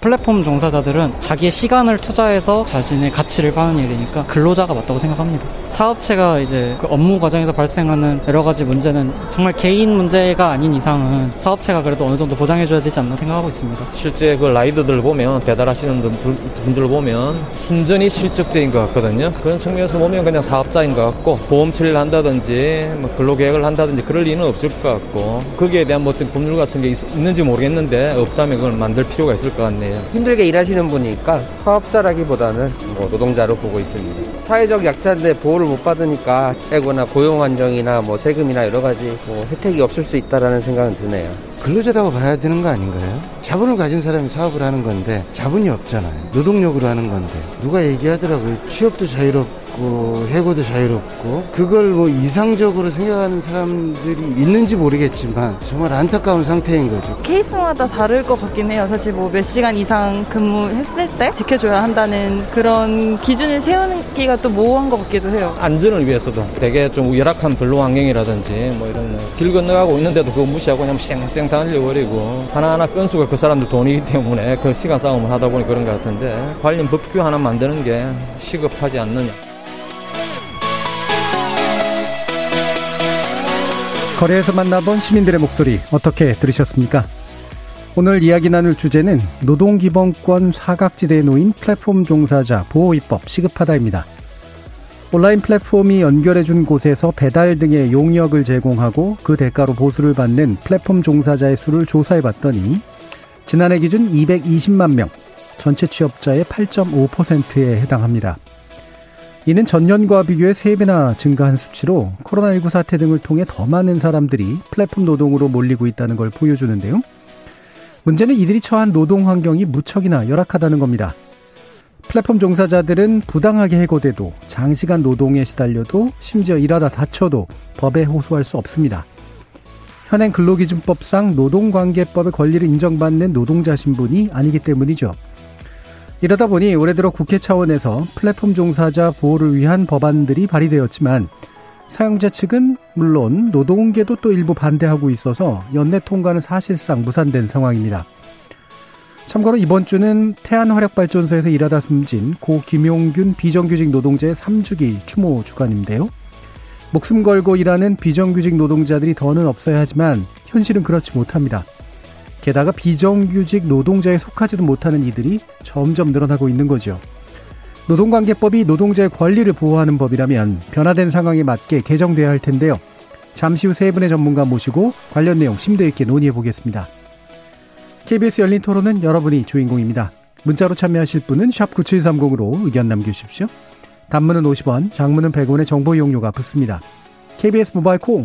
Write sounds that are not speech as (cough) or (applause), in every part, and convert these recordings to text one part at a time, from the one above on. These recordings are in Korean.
플랫폼 종사자들은 자기의 시간을 투자해서 자신의 가치를 파는 일이니까 근로자가 맞다고 생각합니다. 사업체가 이제 그 업무 과정에서 발생하는 여러 가지 문제는 정말 개인 문제가 아닌 이상은 사업체가 그래도 어느 정도 보장해줘야 되지 않나 생각하고 있습니다. 실제 그 라이더들 보면 배달하시는 분들 보면 순전히 실적제인 것 같거든요. 그런 측면에서 보면 그냥 사업자인 것 같고 보험 처리를 한다든지 뭐 근로계획을 한다든지 그럴 리는 없을 것 같고 거기에 대한 뭐 어떤 법률 같은 게 있, 는지 모르겠는데 없다면 그걸 만들 필요가 있을 것 같네요. 힘들게 일하시는 분이니까 사업자라기보다는 뭐 노동자로 보고 있습니다. 사회적 약자인데 보호를 못 받으니까 해고나 고용 안정이나 뭐 세금이나 여러 가지 뭐 혜택이 없을 수 있다라는 생각은 드네요. 근로자라고 봐야 되는 거 아닌가요? 자본을 가진 사람이 사업을 하는 건데 자본이 없잖아요. 노동력으로 하는 건데 누가 얘기하더라고요. 취업도 자유롭 고 해고도 자유롭고 그걸 뭐 이상적으로 생각하는 사람들이 있는지 모르겠지만 정말 안타까운 상태인 거죠. 케이스마다 다를 것 같긴 해요. 사실 뭐 몇 시간 이상 근무했을 때 지켜줘야 한다는 그런 기준을 세우기가 또 모호한 것 같기도 해요. 안전을 위해서도 되게 좀 열악한 근로 환경이라든지 뭐 이런 길 건너가고 있는데도 그거 무시하고 그냥 쌩쌩 달려버리고 하나하나 건수가 그 사람들 돈이기 때문에 그 시간 싸움을 하다 보니 그런 것 같은데 관련 법규 하나 만드는 게 시급하지 않느냐. 거리에서 만나본 시민들의 목소리 어떻게 들으셨습니까? 오늘 이야기 나눌 주제는 노동기본권 사각지대에 놓인 플랫폼 종사자 보호입법 시급하다입니다. 온라인 플랫폼이 연결해준 곳에서 배달 등의 용역을 제공하고 그 대가로 보수를 받는 플랫폼 종사자의 수를 조사해봤더니 지난해 기준 220만 명, 전체 취업자의 8.5%에 해당합니다. 이는 전년과 비교해 3배나 증가한 수치로 코로나19 사태 등을 통해 더 많은 사람들이 플랫폼 노동으로 몰리고 있다는 걸 보여주는데요. 문제는 이들이 처한 노동 환경이 무척이나 열악하다는 겁니다. 플랫폼 종사자들은 부당하게 해고돼도 장시간 노동에 시달려도 심지어 일하다 다쳐도 법에 호소할 수 없습니다. 현행 근로기준법상 노동관계법의 권리를 인정받는 노동자 신분이 아니기 때문이죠. 이러다 보니 올해 들어 국회 차원에서 플랫폼 종사자 보호를 위한 법안들이 발의되었지만 사용자 측은 물론 노동계도 또 일부 반대하고 있어서 연내 통과는 사실상 무산된 상황입니다. 참고로 이번 주는 태안화력발전소에서 일하다 숨진 고 김용균 비정규직 노동자의 3주기 추모 주간인데요. 목숨 걸고 일하는 비정규직 노동자들이 더는 없어야 하지만 현실은 그렇지 못합니다. 게다가 비정규직 노동자에 속하지도 못하는 이들이 점점 늘어나고 있는 거죠. 노동관계법이 노동자의 권리를 보호하는 법이라면 변화된 상황에 맞게 개정돼야 할 텐데요. 잠시 후 세 분의 전문가 모시고 관련 내용 심도 있게 논의해 보겠습니다. KBS 열린 토론은 여러분이 주인공입니다. 문자로 참여하실 분은 9730으로 의견 남겨주십시오. 단문은 50원, 장문은 100원의 정보 이용료가 붙습니다. KBS 모바일 콩,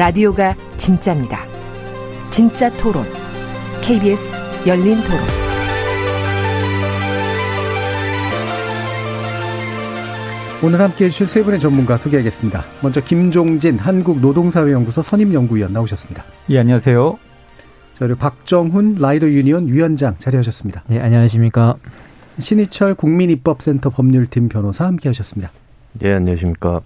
라디오가 진짜입니다. 진짜 토론, KBS 열린 토론. 오늘 함께 해주실 세 분의 전문가 소개하겠습니다. 먼저 김종진 한국노동사회연구소 선임연구위원 나오셨습니다. 예, 안녕하세요. 그리고 박정훈 라이더 유니온 위원장 자리하셨습니다. 네, 안녕하십니까. 신희철 국민입법센터 법률팀 변호사 함께 하셨습니다. 예, 안녕하십니까.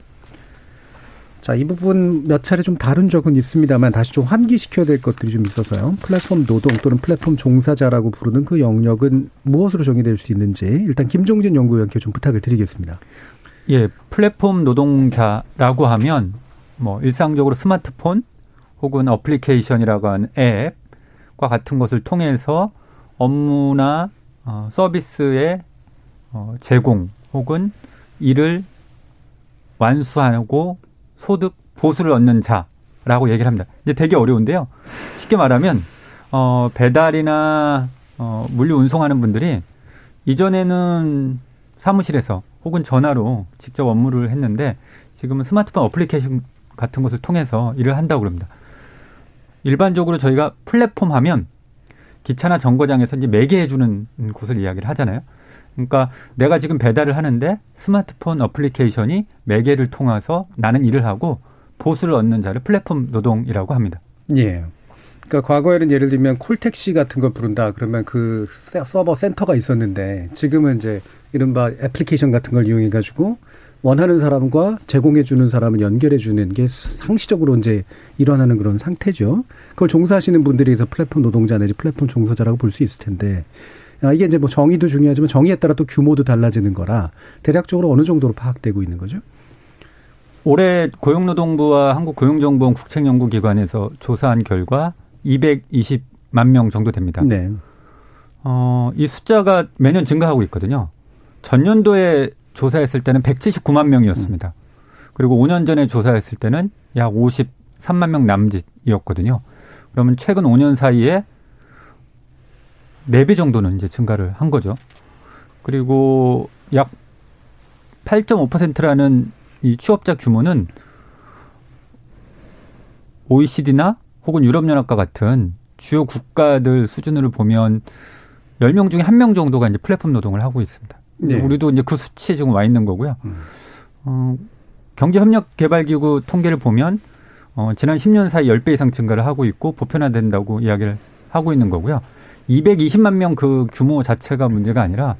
자, 이 부분 몇 차례 좀 다룬 적은 있습니다만 다시 좀 환기시켜야 될 것들이 좀 있어서요. 플랫폼 노동 또는 플랫폼 종사자라고 부르는 그 영역은 무엇으로 정의될 수 있는지 일단 김종진 연구위원께 좀 부탁을 드리겠습니다. 예, 플랫폼 노동자라고 하면 뭐 일상적으로 스마트폰 혹은 어플리케이션이라고 하는 앱과 같은 것을 통해서 업무나 어, 서비스의 어, 제공 혹은 이를 완수하고 소득 보수를 얻는 자라고 얘기를 합니다. 이제 되게 어려운데요. 쉽게 말하면 어, 배달이나 어, 물류 운송하는 분들이 이전에는 사무실에서 혹은 전화로 직접 업무를 했는데 지금은 스마트폰 어플리케이션 같은 것을 통해서 일을 한다고 그럽니다. 일반적으로 저희가 플랫폼 하면 기차나 정거장에서 이제 매개해주는 곳을 이야기를 하잖아요. 그러니까 내가 지금 배달을 하는데 스마트폰 어플리케이션이 매개를 통해서 나는 일을 하고 보수를 얻는 자를 플랫폼 노동이라고 합니다. 예. 그러니까 과거에는 예를 들면 콜택시 같은 걸 부른다 그러면 그 서버 센터가 있었는데 지금은 이제 이른바 애플리케이션 같은 걸 이용해 가지고 원하는 사람과 제공해 주는 사람을 연결해 주는 게 상시적으로 이제 일어나는 그런 상태죠. 그걸 종사하시는 분들이 그래서 플랫폼 노동자 내지 플랫폼 종사자라고 볼 수 있을 텐데 아, 이게 이제 뭐 정의도 중요하지만 정의에 따라 또 규모도 달라지는 거라 대략적으로 어느 정도로 파악되고 있는 거죠? 올해 고용노동부와 한국고용정보원 국책연구기관에서 조사한 결과 220만 명 정도 됩니다. 네. 어, 이 숫자가 매년 증가하고 있거든요. 전년도에 조사했을 때는 179만 명이었습니다. 그리고 5년 전에 조사했을 때는 약 53만 명 남짓이었거든요. 그러면 최근 5년 사이에 4배 정도는 이제 증가를 한 거죠. 그리고 약 8.5%라는 이 취업자 규모는 OECD나 혹은 유럽연합과 같은 주요 국가들 수준으로 보면 10명 중에 1명 정도가 이제 플랫폼 노동을 하고 있습니다. 네. 우리도 이제 그 수치에 지금 와 있는 거고요. 음. 어, 경제협력개발기구 통계를 보면 어, 지난 10년 사이 10배 이상 증가를 하고 있고 보편화된다고 이야기를 하고 있는 거고요. 220만 명 그 규모 자체가 문제가 아니라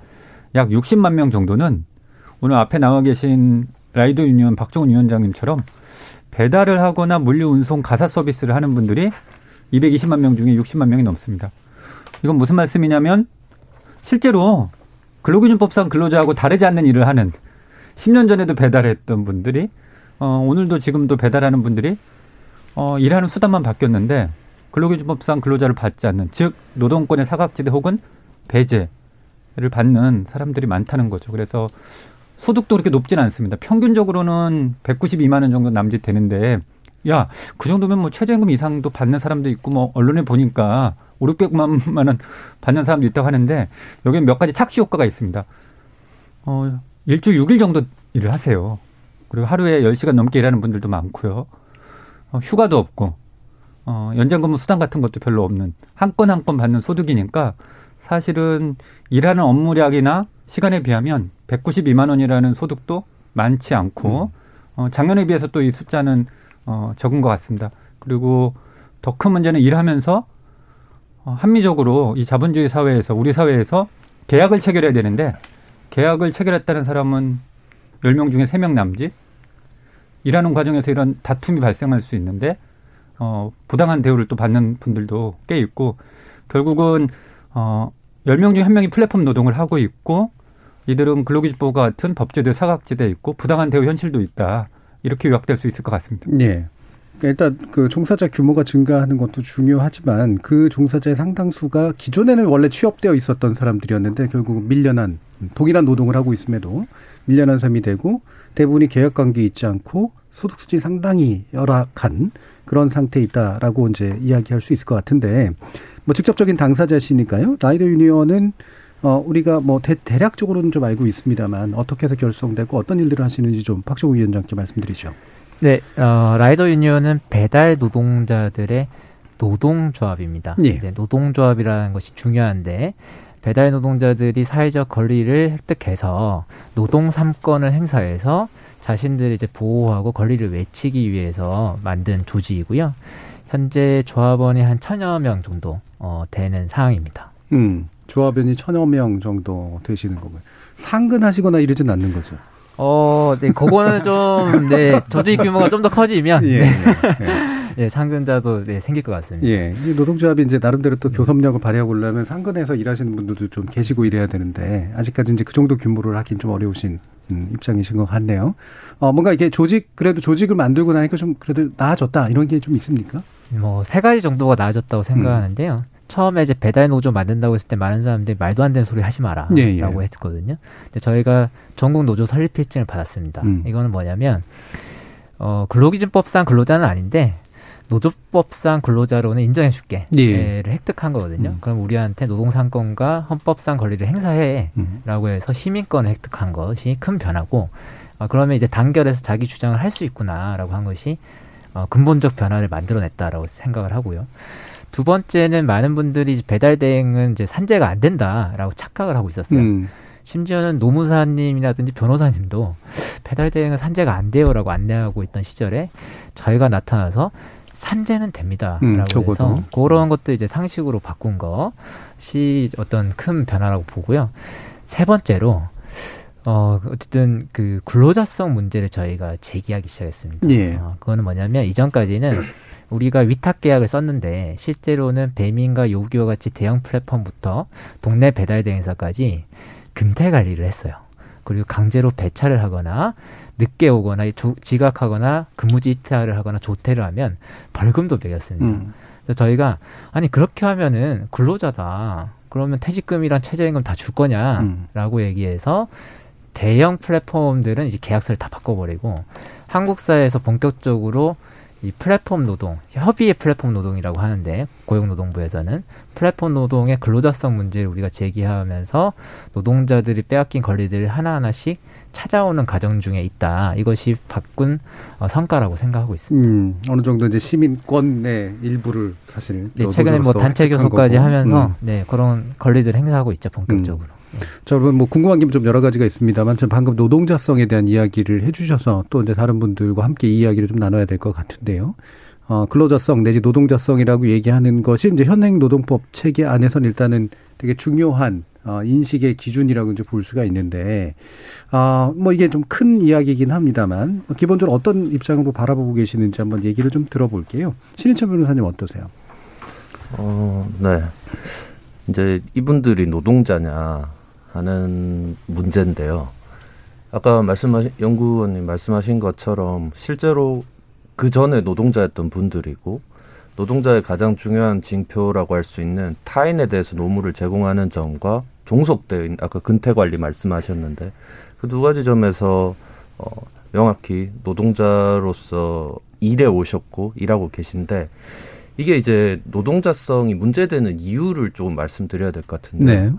약 60만 명 정도는 오늘 앞에 나와 계신 라이더 유니언 박정훈 위원장님처럼 배달을 하거나 물류 운송 가사 서비스를 하는 분들이 220만 명 중에 60만 명이 넘습니다. 이건 무슨 말씀이냐면 실제로 근로기준법상 근로자하고 다르지 않는 일을 하는 10년 전에도 배달했던 분들이 어, 오늘도 지금도 배달하는 분들이 어, 일하는 수단만 바뀌었는데 근로기준법상 근로자를 받지 않는 즉 노동권의 사각지대 혹은 배제를 받는 사람들이 많다는 거죠. 그래서 소득도 그렇게 높지는 않습니다. 평균적으로는 192만 원 정도 남짓 되는데 야, 그 정도면 뭐 최저임금 이상도 받는 사람도 있고 뭐 언론에 보니까 5, 600만 원 받는 사람도 있다고 하는데 여기는 몇 가지 착시 효과가 있습니다. 어, 일주일 6일 정도 일을 하세요. 그리고 하루에 10시간 넘게 일하는 분들도 많고요. 어, 휴가도 없고 어, 연장 근무 수당 같은 것도 별로 없는 한 건 한 건 받는 소득이니까 사실은 일하는 업무량이나 시간에 비하면 192만 원이라는 소득도 많지 않고 음. 어, 작년에 비해서 또 이 숫자는 어, 적은 것 같습니다. 그리고 더 큰 문제는 일하면서 어, 합리적으로 이 자본주의 사회에서 우리 사회에서 계약을 체결해야 되는데 계약을 체결했다는 사람은 10명 중에 3명 남짓 일하는 과정에서 이런 다툼이 발생할 수 있는데 어, 부당한 대우를 또 받는 분들도 꽤 있고 결국은 어, 10명 중에 1명이 플랫폼 노동을 하고 있고 이들은 근로기준법 같은 법제도 사각지대에 있고 부당한 대우 현실도 있다. 이렇게 요약될 수 있을 것 같습니다. 예. 일단 그 종사자 규모가 증가하는 것도 중요하지만 그 종사자의 상당수가 기존에는 원래 취업되어 있었던 사람들이었는데 결국 밀려난 동일한 노동을 하고 있음에도 밀려난 셈이 되고 대부분이 계약 관계에 있지 않고 소득 수준이 상당히 열악한 그런 상태에 있다라고 이제 이야기할 수 있을 것 같은데 뭐 직접적인 당사자시니까요. 라이더 유니언은 어 우리가 뭐 대, 대략적으로는 좀 알고 있습니다만 어떻게 해서 결성되고 어떤 일들을 하시는지 좀 박정우 위원장께 말씀드리죠. 네, 어, 라이더 유니언은 배달 노동자들의 노동조합입니다. 예. 이제 노동조합이라는 것이 중요한데 배달 노동자들이 사회적 권리를 획득해서 노동 삼권을 행사해서 자신들을 이제 보호하고 권리를 외치기 위해서 만든 조직이고요. 현재 조합원이 한 천여 명 정도 어, 되는 상황입니다. 음, 조합원이 천여 명 정도 되시는 거고요. 상근하시거나 이러진 않는 거죠. 어, 네, 그거는 좀, 네, 조직 규모가 좀 더 커지면, (laughs) 예, 네. 예, 예. 네, 상근자도 네, 생길 것 같습니다. 예. 노동조합이 이제 나름대로 또 교섭력을 발휘하고 그러면 상근에서 일하시는 분들도 좀 계시고 이래야 되는데, 아직까지 이제 그 정도 규모를 하긴 좀 어려우신 음, 입장이신 것 같네요. 어, 뭔가 이게 조직, 그래도 조직을 만들고 나니까 좀 그래도 나아졌다, 이런 게 좀 있습니까? 뭐, 세 가지 정도가 나아졌다고 생각하는데요. 음. 처음에 이제 배달 노조 만든다고 했을 때 많은 사람들이 말도 안 되는 소리 하지 마라 예, 예. 라고 했거든요. 근데 저희가 전국 노조 설립 필증을 받았습니다. 음. 이거는 뭐냐면 어 근로기준법상 근로자는 아닌데 노조법상 근로자로는 인정해줄게. 예. 를 획득한 거거든요. 음. 그럼 우리한테 노동상권과 헌법상 권리를 행사해라고 해서 시민권을 획득한 것이 큰 변화고, 어, 그러면 이제 단결해서 자기 주장을 할 수 있구나라고 한 것이 어, 근본적 변화를 만들어냈다라고 생각을 하고요. 두 번째는 많은 분들이 배달 대행은 이제 산재가 안 된다라고 착각을 하고 있었어요. 음. 심지어는 노무사님이라든지 변호사님도 배달 대행은 산재가 안 돼요라고 안내하고 있던 시절에 저희가 나타나서 산재는 됩니다라고 음, 해서 그런 것도 이제 상식으로 바꾼 것이 어떤 큰 변화라고 보고요. 세 번째로 어 어쨌든 그 근로자성 문제를 저희가 제기하기 시작했습니다. 예. 어, 그거는 뭐냐면 이전까지는 우리가 위탁 계약을 썼는데 실제로는 배민과 요기와 같이 대형 플랫폼부터 동네 배달 대행사까지 근태 관리를 했어요. 그리고 강제로 배차를 하거나 늦게 오거나 조, 지각하거나 근무지 이탈을 하거나 조퇴를 하면 벌금도 매겼습니다. 음. 그래서 저희가 아니 그렇게 하면은 근로자다. 그러면 퇴직금이랑 최저임금 다 줄 거냐라고 음. 얘기해서 대형 플랫폼들은 이제 계약서를 다 바꿔버리고 한국 사회에서 본격적으로 이 플랫폼 노동, 협의의 플랫폼 노동이라고 하는데 고용노동부에서는 플랫폼 노동의 근로자성 문제를 우리가 제기하면서 노동자들이 빼앗긴 권리들을 하나하나씩 찾아오는 과정 중에 있다. 이것이 바꾼 어, 성과라고 생각하고 있습니다. 음, 어느 정도 이제 시민권의 일부를 사실 네, 최근에 뭐 단체 교섭까지 하면서 음. 네, 그런 권리들을 행사하고 있죠 본격적으로. 음. 자, 여러분 뭐 궁금한 게 좀 여러 가지가 있습니다만 좀 방금 노동자성에 대한 이야기를 해주셔서 또 이제 다른 분들과 함께 이야기를 좀 나눠야 될 것 같은데요. 어, 근로자성 내지 노동자성이라고 얘기하는 것이 이제 현행 노동법 체계 안에서는 일단은 되게 중요한 어, 인식의 기준이라고 이제 볼 수가 있는데, 아, 어, 뭐 이게 좀 큰 이야기이긴 합니다만, 기본적으로 어떤 입장으로 바라보고 계시는지 한번 얘기를 좀 들어볼게요. 신인철 변호사님 어떠세요? 어, 네. 이제 이분들이 노동자냐, 하는 문제인데요. 아까 말씀하신 연구원님 말씀하신 것처럼 실제로 그 전에 노동자였던 분들이고 노동자의 가장 중요한 징표라고 할 수 있는 타인에 대해서 노무를 제공하는 점과 종속된 아까 근태 관리 말씀하셨는데 그 두 가지 점에서 어 명확히 노동자로서 일해 오셨고 일하고 계신데 이게 이제 노동자성이 문제되는 이유를 조금 말씀드려야 될 것 같은데 네.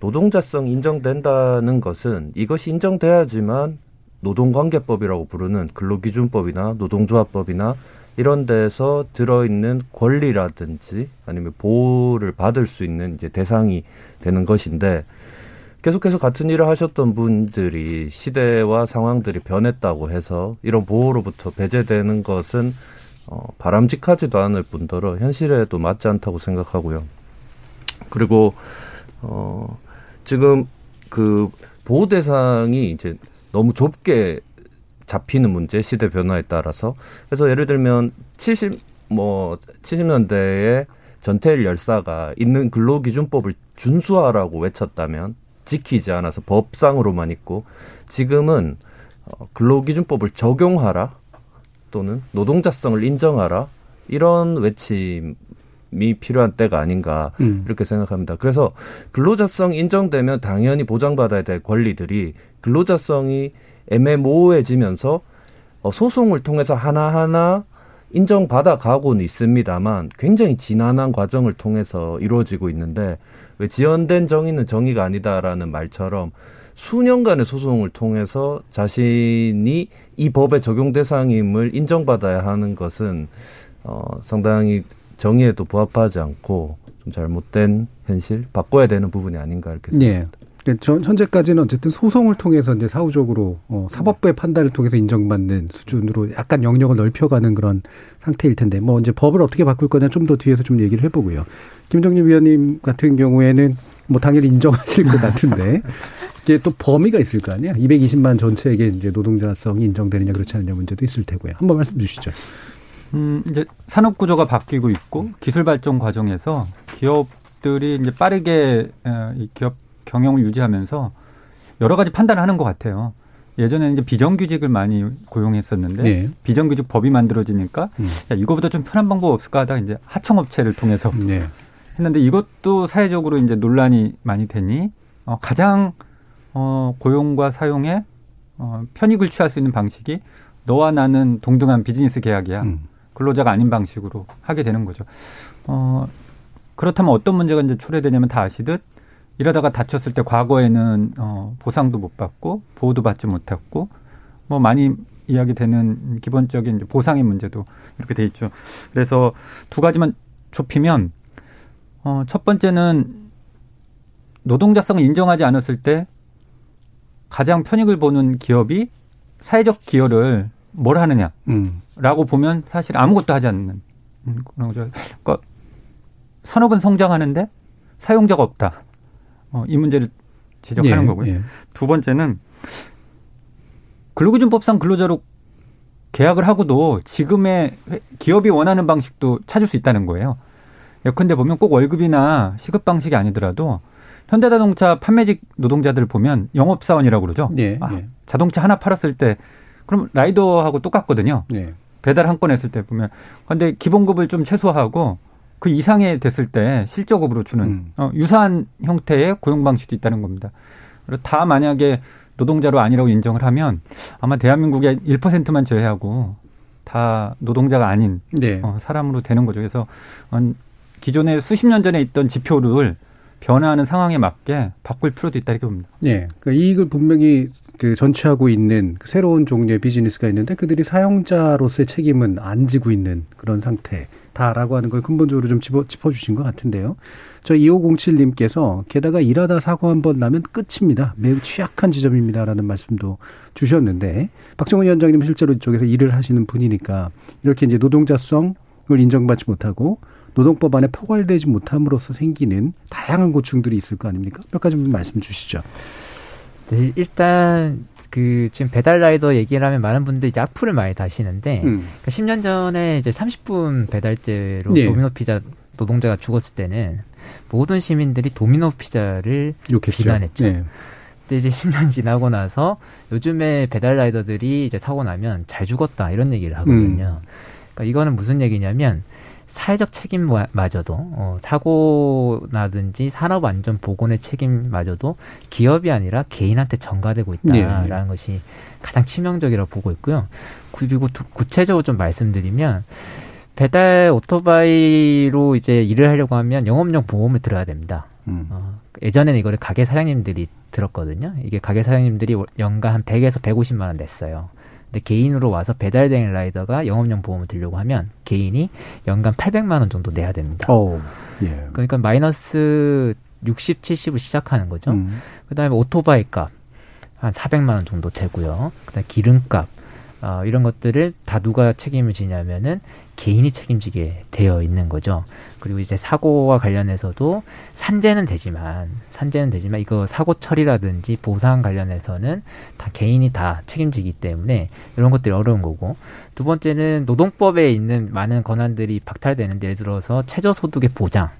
노동자성 인정된다는 것은 이것이 인정돼야지만 노동관계법이라고 부르는 근로기준법이나 노동조합법이나 이런 데서 들어있는 권리라든지 아니면 보호를 받을 수 있는 이제 대상이 되는 것인데 계속해서 같은 일을 하셨던 분들이 시대와 상황들이 변했다고 해서 이런 보호로부터 배제되는 것은 어, 바람직하지도 않을 뿐더러 현실에도 맞지 않다고 생각하고요. 그리고 어, 지금 그 보호 대상이 이제 너무 좁게 잡히는 문제 시대 변화에 따라서. 그래서 예를 들면 70 뭐 70년대에 전태일 열사가 있는 근로기준법을 준수하라고 외쳤다면 지키지 않아서 법상으로만 있고 지금은 어, 근로기준법을 적용하라 또는 노동자성을 인정하라 이런 외침 이 필요한 때가 아닌가 음. 이렇게 생각합니다. 그래서 근로자성 인정되면 당연히 보장받아야 될 권리들이 근로자성이 애매모호해지면서 어, 소송을 통해서 하나하나 인정받아 가고는 있습니다만 굉장히 지난한 과정을 통해서 이루어지고 있는데 왜 지연된 정의는 정의가 아니다라는 말처럼 수년간의 소송을 통해서 자신이 이 법의 적용 대상임을 인정받아야 하는 것은 어, 상당히 정의에도 부합하지 않고 좀 잘못된 현실 바꿔야 되는 부분이 아닌가 이렇게 생각합니다. 예. 현재까지는 어쨌든 소송을 통해서 이제 사후적으로 어, 사법부의 판단을 통해서 인정받는 수준으로 약간 영역을 넓혀가는 그런 상태일 텐데 뭐 이제 법을 어떻게 바꿀 거냐 좀 더 뒤에서 좀 얘기를 해보고요. 김정림 위원님 같은 경우에는 뭐 당연히 인정하실 것 같은데 (laughs) 이게 또 범위가 있을 거 아니야? 220만 전체에게 이제 노동자성이 인정되느냐 그렇지 않느냐 문제도 있을 테고요. 한번 말씀 주시죠. 음, 이제 산업 구조가 바뀌고 있고 기술 발전 과정에서 기업들이 이제 빠르게 이 기업 경영을 유지하면서 여러 가지 판단을 하는 것 같아요. 예전에는 이제 비정규직을 많이 고용했었는데 네. 비정규직 법이 만들어지니까 음. 야, 이거보다 좀 편한 방법 없을까 하다가 이제 하청업체를 통해서 네. 했는데 이것도 사회적으로 이제 논란이 많이 되니 어, 가장 어, 고용과 사용에 어, 편익을 취할 수 있는 방식이 너와 나는 동등한 비즈니스 계약이야. 음. 근로자가 아닌 방식으로 하게 되는 거죠. 어, 그렇다면 어떤 문제가 이제 초래되냐면 다 아시듯 이러다가 다쳤을 때 과거에는 어, 보상도 못 받고 보호도 받지 못했고 뭐 많이 이야기되는 기본적인 보상의 문제도 이렇게 돼 있죠. 그래서 두 가지만 좁히면 어, 첫 번째는 노동자성을 인정하지 않았을 때 가장 편익을 보는 기업이 사회적 기여를 뭘 하느냐라고 음. 보면 사실 아무것도 하지 않는 그런 거죠. 그러니까 산업은 성장하는데 사용자가 없다. 어, 이 문제를 지적하는 예, 거고요. 예. 두 번째는 근로기준법상 근로자로 계약을 하고도 지금의 기업이 원하는 방식도 찾을 수 있다는 거예요. 예컨대 보면 꼭 월급이나 시급 방식이 아니더라도 현대자동차 판매직 노동자들 보면 영업사원이라고 그러죠. 예, 아, 예. 자동차 하나 팔았을 때 그럼 라이더하고 똑같거든요. 예. 배달 한 건 했을 때 보면. 근데 기본급을 좀 최소화하고 그 이상에 됐을 때 실적급으로 주는 음. 어, 유사한 형태의 고용 방식도 있다는 겁니다. 그리고 다 만약에 노동자로 아니라고 인정을 하면 아마 대한민국의 1%만 제외하고 다 노동자가 아닌 네. 어, 사람으로 되는 거죠. 그래서 어, 기존에 수십 년 전에 있던 지표를 변화하는 상황에 맞게 바꿀 필요도 있다 이렇게 봅니다. 예. 그러니까 이익을 분명히 그 전취하고 있는 그 새로운 종류의 비즈니스가 있는데 그들이 사용자로서의 책임은 안 지고 있는 그런 상태다라고 하는 걸 근본적으로 좀 짚어, 짚어주신 것 같은데요. 저 2507님께서 게다가 일하다 사고 한 번 나면 끝입니다. 매우 취약한 지점입니다라는 말씀도 주셨는데 박정훈 위원장님은 실제로 이쪽에서 일을 하시는 분이니까 이렇게 이제 노동자성을 인정받지 못하고 노동법 안에 포괄되지 못함으로써 생기는 다양한 고충들이 있을 거 아닙니까? 몇 가지 말씀 주시죠. 네, 일단 그 지금 배달 라이더 얘기를 하면 많은 분들이 이제 악플을 많이 다시는데 음. 그러니까 10년 전에 이제 30분 배달제로 네. 도미노 피자 노동자가 죽었을 때는 모든 시민들이 도미노 피자를 욕했죠. 비난했죠. 네. 근데 이제 10년 지나고 나서 요즘에 배달 라이더들이 이제 사고 나면 잘 죽었다 이런 얘기를 하거든요. 음. 그러니까 이거는 무슨 얘기냐면 사회적 책임마저도 어, 사고 나든지 산업 안전 보건의 책임마저도 기업이 아니라 개인한테 전가되고 있다라는 네. 것이 가장 치명적이라고 보고 있고요. 그리고 두, 구체적으로 좀 말씀드리면 배달 오토바이로 이제 일을 하려고 하면 영업용 보험을 들어야 됩니다. 음. 어, 예전에는 이거를 가게 사장님들이 들었거든요. 이게 가게 사장님들이 연간 한 100에서 150만 원 냈어요. 근데 개인으로 와서 배달되는 라이더가 영업용 보험을 들려고 하면 개인이 연간 800만 원 정도 내야 됩니다. 오, 예. 그러니까 마이너스 60, 70을 시작하는 거죠. 음. 그다음에 오토바이 값 한 400만 원 정도 되고요. 그다음에 기름값 어, 이런 것들을 다 누가 책임을 지냐면은 개인이 책임지게 되어 있는 거죠. 그리고 이제 사고와 관련해서도 산재는 되지만 산재는 되지만 이거 사고 처리라든지 보상 관련해서는 다 개인이 다 책임지기 때문에 이런 것들이 어려운 거고 두 번째는 노동법에 있는 많은 권한들이 박탈되는데 예를 들어서 최저소득의 보장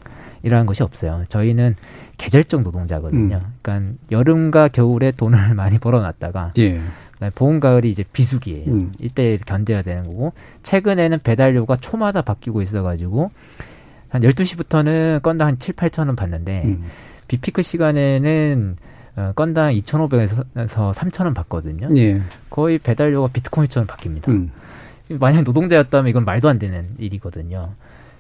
이라는 것이 없어요. 저희는 계절적 노동자거든요. 음. 그러니까 여름과 겨울에 돈을 (laughs) 많이 벌어놨다가 예. 봄 가을이 이제 비수기예요. 음. 이때 견뎌야 되는 거고 최근에는 배달료가 초마다 바뀌고 있어가지고 한 12시부터는 건당 한 7, 8천 원 받는데 음. 비피크 시간에는 어, 건당 2,500에서 3,000원 받거든요. 예. 거의 배달료가 비트코인처럼 바뀝니다. 음. 만약 노동자였다면 이건 말도 안 되는 일이거든요.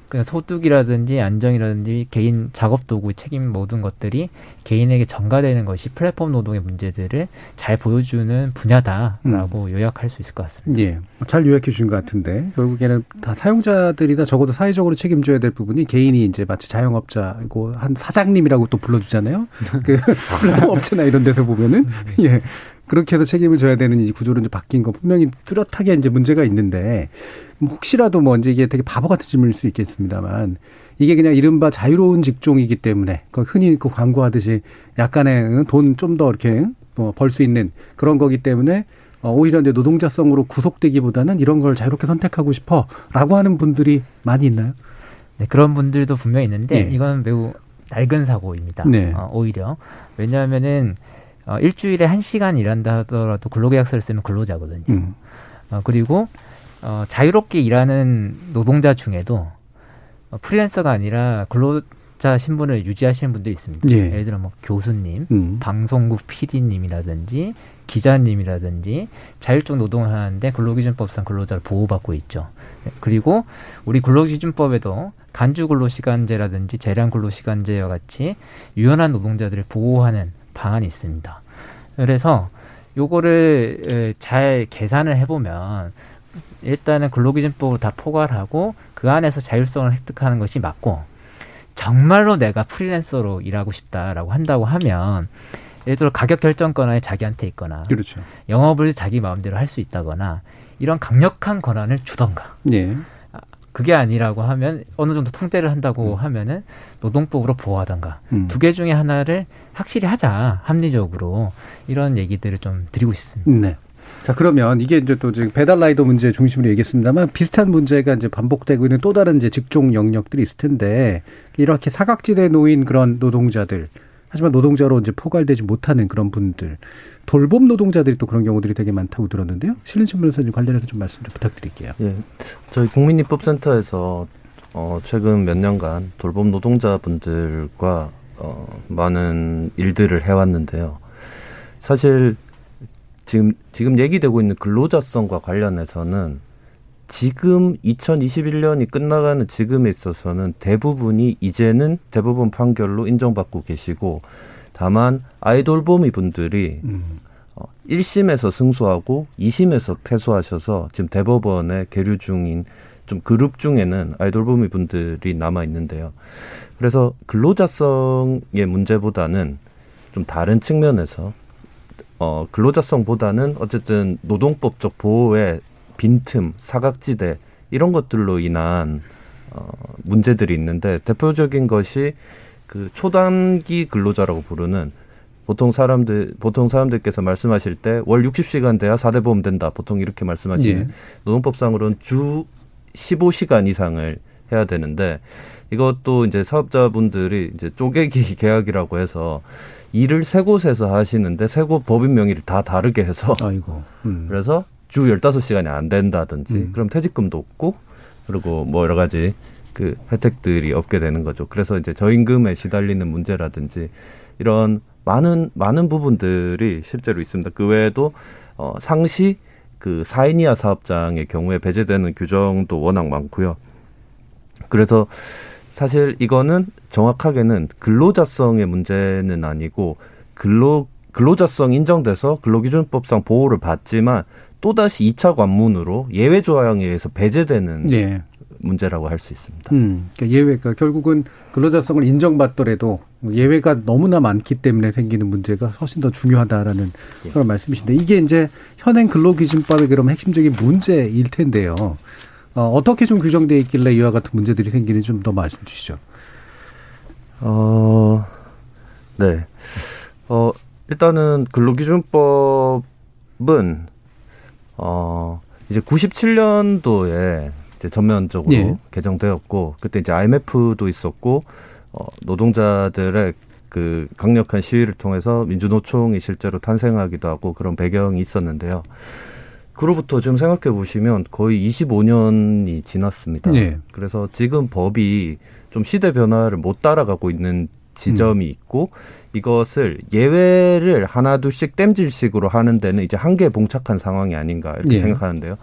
그 소득이라든지 안정이라든지 개인 작업 도구 책임 모든 것들이 개인에게 전가되는 것이 플랫폼 노동의 문제들을 잘 보여주는 분야다라고 음. 요약할 수 있을 것 같습니다. 예, 잘 요약해 주신 것 같은데 결국에는 다 사용자들이다 적어도 사회적으로 책임져야 될 부분이 개인이 이제 마치 자영업자고 한 사장님이라고 또 불러주잖아요. (laughs) 그 (laughs) 플랫폼 업체나 이런 데서 보면은 예. 그렇게 해서 책임을 져야 되는 이 구조로 이제 바뀐 거 분명히 뚜렷하게 이제 문제가 있는데 혹시라도 뭐 이제 이게 되게 바보 같은 질문일 수 있겠습니다만 이게 그냥 이른바 자유로운 직종이기 때문에 그 흔히 그 광고하듯이 약간의 돈 좀 더 이렇게 뭐벌수 있는 그런 거기 때문에 어, 오히려 이제 노동자성으로 구속되기보다는 이런 걸 자유롭게 선택하고 싶어라고 하는 분들이 많이 있나요? 네, 그런 분들도 분명 히 있는데 네. 이건 매우 낡은 사고입니다. 네. 어, 오히려 왜냐하면은 어, 일주일에 한 시간 일한다 하더라도 근로계약서를 쓰면 근로자거든요. 음. 어, 그리고 어, 자유롭게 일하는 노동자 중에도 어, 프리랜서가 아니라 근로 사업자 신분을 유지하시는 분들이 있습니다. 예. 를 들어 뭐 교수님, 음. 방송국 PD님이라든지 기자님이라든지 자율적 노동을 하는데 근로기준법상 근로자를 보호받고 있죠. 그리고 우리 근로기준법에도 간주 근로시간제라든지 재량 근로시간제와 같이 유연한 노동자들을 보호하는 방안이 있습니다. 그래서 요거를 잘 계산을 해보면 일단은 근로기준법으로 다 포괄하고 그 안에서 자율성을 획득하는 것이 맞고 정말로 내가 프리랜서로 일하고 싶다라고 한다고 하면 예를 들어 가격 결정 권한이 자기한테 있거나 그렇죠. 영업을 자기 마음대로 할 수 있다거나 이런 강력한 권한을 주던가 예. 그게 아니라고 하면 어느 정도 통제를 한다고 음. 하면은 노동법으로 보호하던가 음. 두개 중에 하나를 확실히 하자 합리적으로 이런 얘기들을 좀 드리고 싶습니다. 네. 자 그러면 이게 이제 또 지금 배달 라이더 문제 중심으로 얘기했습니다만 비슷한 문제가 이제 반복되고 있는 또 다른 이제 직종 영역들이 있을 텐데 이렇게 사각지대에 놓인 그런 노동자들 하지만 노동자로 이제 포괄되지 못하는 그런 분들 돌봄 노동자들이 또 그런 경우들이 되게 많다고 들었는데요. 신린신 변호사님 관련해서 좀 말씀 좀 부탁드릴게요. 예, 저희 국민입법센터에서 어, 최근 몇 년간 돌봄 노동자분들과 어, 많은 일들을 해왔는데요. 사실 지금 지금 얘기되고 있는 근로자성과 관련해서는 지금 2021년이 끝나가는 지금에 있어서는 대부분이 이제는 대부분 판결로 인정받고 계시고 다만 아이돌 보미 분들이 음. 어, 1심에서 승소하고 2심에서 패소하셔서 지금 대법원에 계류 중인 좀 그룹 중에는 아이돌 보미 분들이 남아 있는데요. 그래서 근로자성의 문제보다는 좀 다른 측면에서 어 근로자성보다는 어쨌든 노동법적 보호의 빈틈, 사각지대 이런 것들로 인한 어 문제들이 있는데 대표적인 것이 그 초단기 근로자라고 부르는 보통 사람들 보통 사람들께서 말씀하실 때 월 60시간 돼야 4대 보험 된다. 보통 이렇게 말씀하시는 예. 노동법상으로는 주 15시간 이상을 해야 되는데 이것도 이제 사업자분들이 이제 쪼개기 (laughs) 계약이라고 해서 일을 세 곳에서 하시는데 세 곳 법인 명의를 다 다르게 해서 아이고. 음. 그래서 주 15시간이 안 된다든지 음. 그럼 퇴직금도 없고 그리고 뭐 여러 가지 그 혜택들이 없게 되는 거죠. 그래서 이제 저임금에 시달리는 문제라든지 이런 많은 많은 부분들이 실제로 있습니다. 그 외에도 어 상시 그 사인 이하 사업장의 경우에 배제되는 규정도 워낙 많고요. 그래서 사실 이거는 정확하게는 근로자성의 문제는 아니고 근로 근로자성 인정돼서 근로기준법상 보호를 받지만 또다시 2차 관문으로 예외 조항에 의해서 배제되는 네. 문제라고 할 수 있습니다. 음, 그러니까 예외가 결국은 근로자성을 인정받더라도 예외가 너무나 많기 때문에 생기는 문제가 훨씬 더 중요하다라는 예. 그런 말씀이신데 이게 이제 현행 근로기준법의 그럼 핵심적인 문제일 텐데요. 어, 어떻게 좀 규정되어 있길래 이와 같은 문제들이 생기는지 좀 더 말씀 주시죠. 어, 네. 어, 일단은 근로기준법은 어, 이제 97년도에 이제 전면적으로 예. 개정되었고 그때 이제 IMF도 있었고 어, 노동자들의 그 강력한 시위를 통해서 민주노총이 실제로 탄생하기도 하고 그런 배경이 있었는데요. 그로부터 지금 생각해 보시면 거의 25년이 지났습니다. 예. 그래서 지금 법이 좀 시대 변화를 못 따라가고 있는 지점이 음. 있고 이것을 예외를 하나 둘씩 땜질식으로 하는 데는 이제 한계에 봉착한 상황이 아닌가 이렇게 예. 생각하는데요.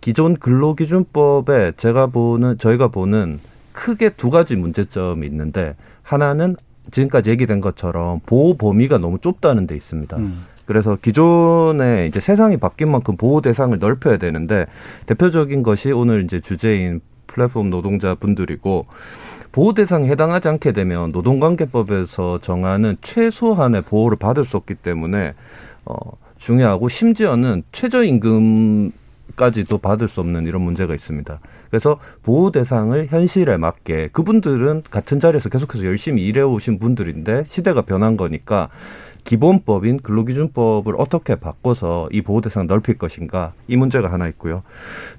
기존 근로기준법에 제가 보는 저희가 보는 크게 두 가지 문제점이 있는데 하나는 지금까지 얘기된 것처럼 보호 범위가 너무 좁다는 데 있습니다. 음. 그래서 기존에 이제 세상이 바뀐 만큼 보호 대상을 넓혀야 되는데 대표적인 것이 오늘 이제 주제인 플랫폼 노동자 분들이고 보호 대상에 해당하지 않게 되면 노동관계법에서 정하는 최소한의 보호를 받을 수 없기 때문에 어 중요하고 심지어는 최저임금 까지도 받을 수 없는 이런 문제가 있습니다. 그래서 보호 대상을 현실에 맞게 그분들은 같은 자리에서 계속해서 열심히 일해 오신 분들인데 시대가 변한 거니까 기본법인 근로기준법을 어떻게 바꿔서 이 보호 대상을 넓힐 것인가 이 문제가 하나 있고요.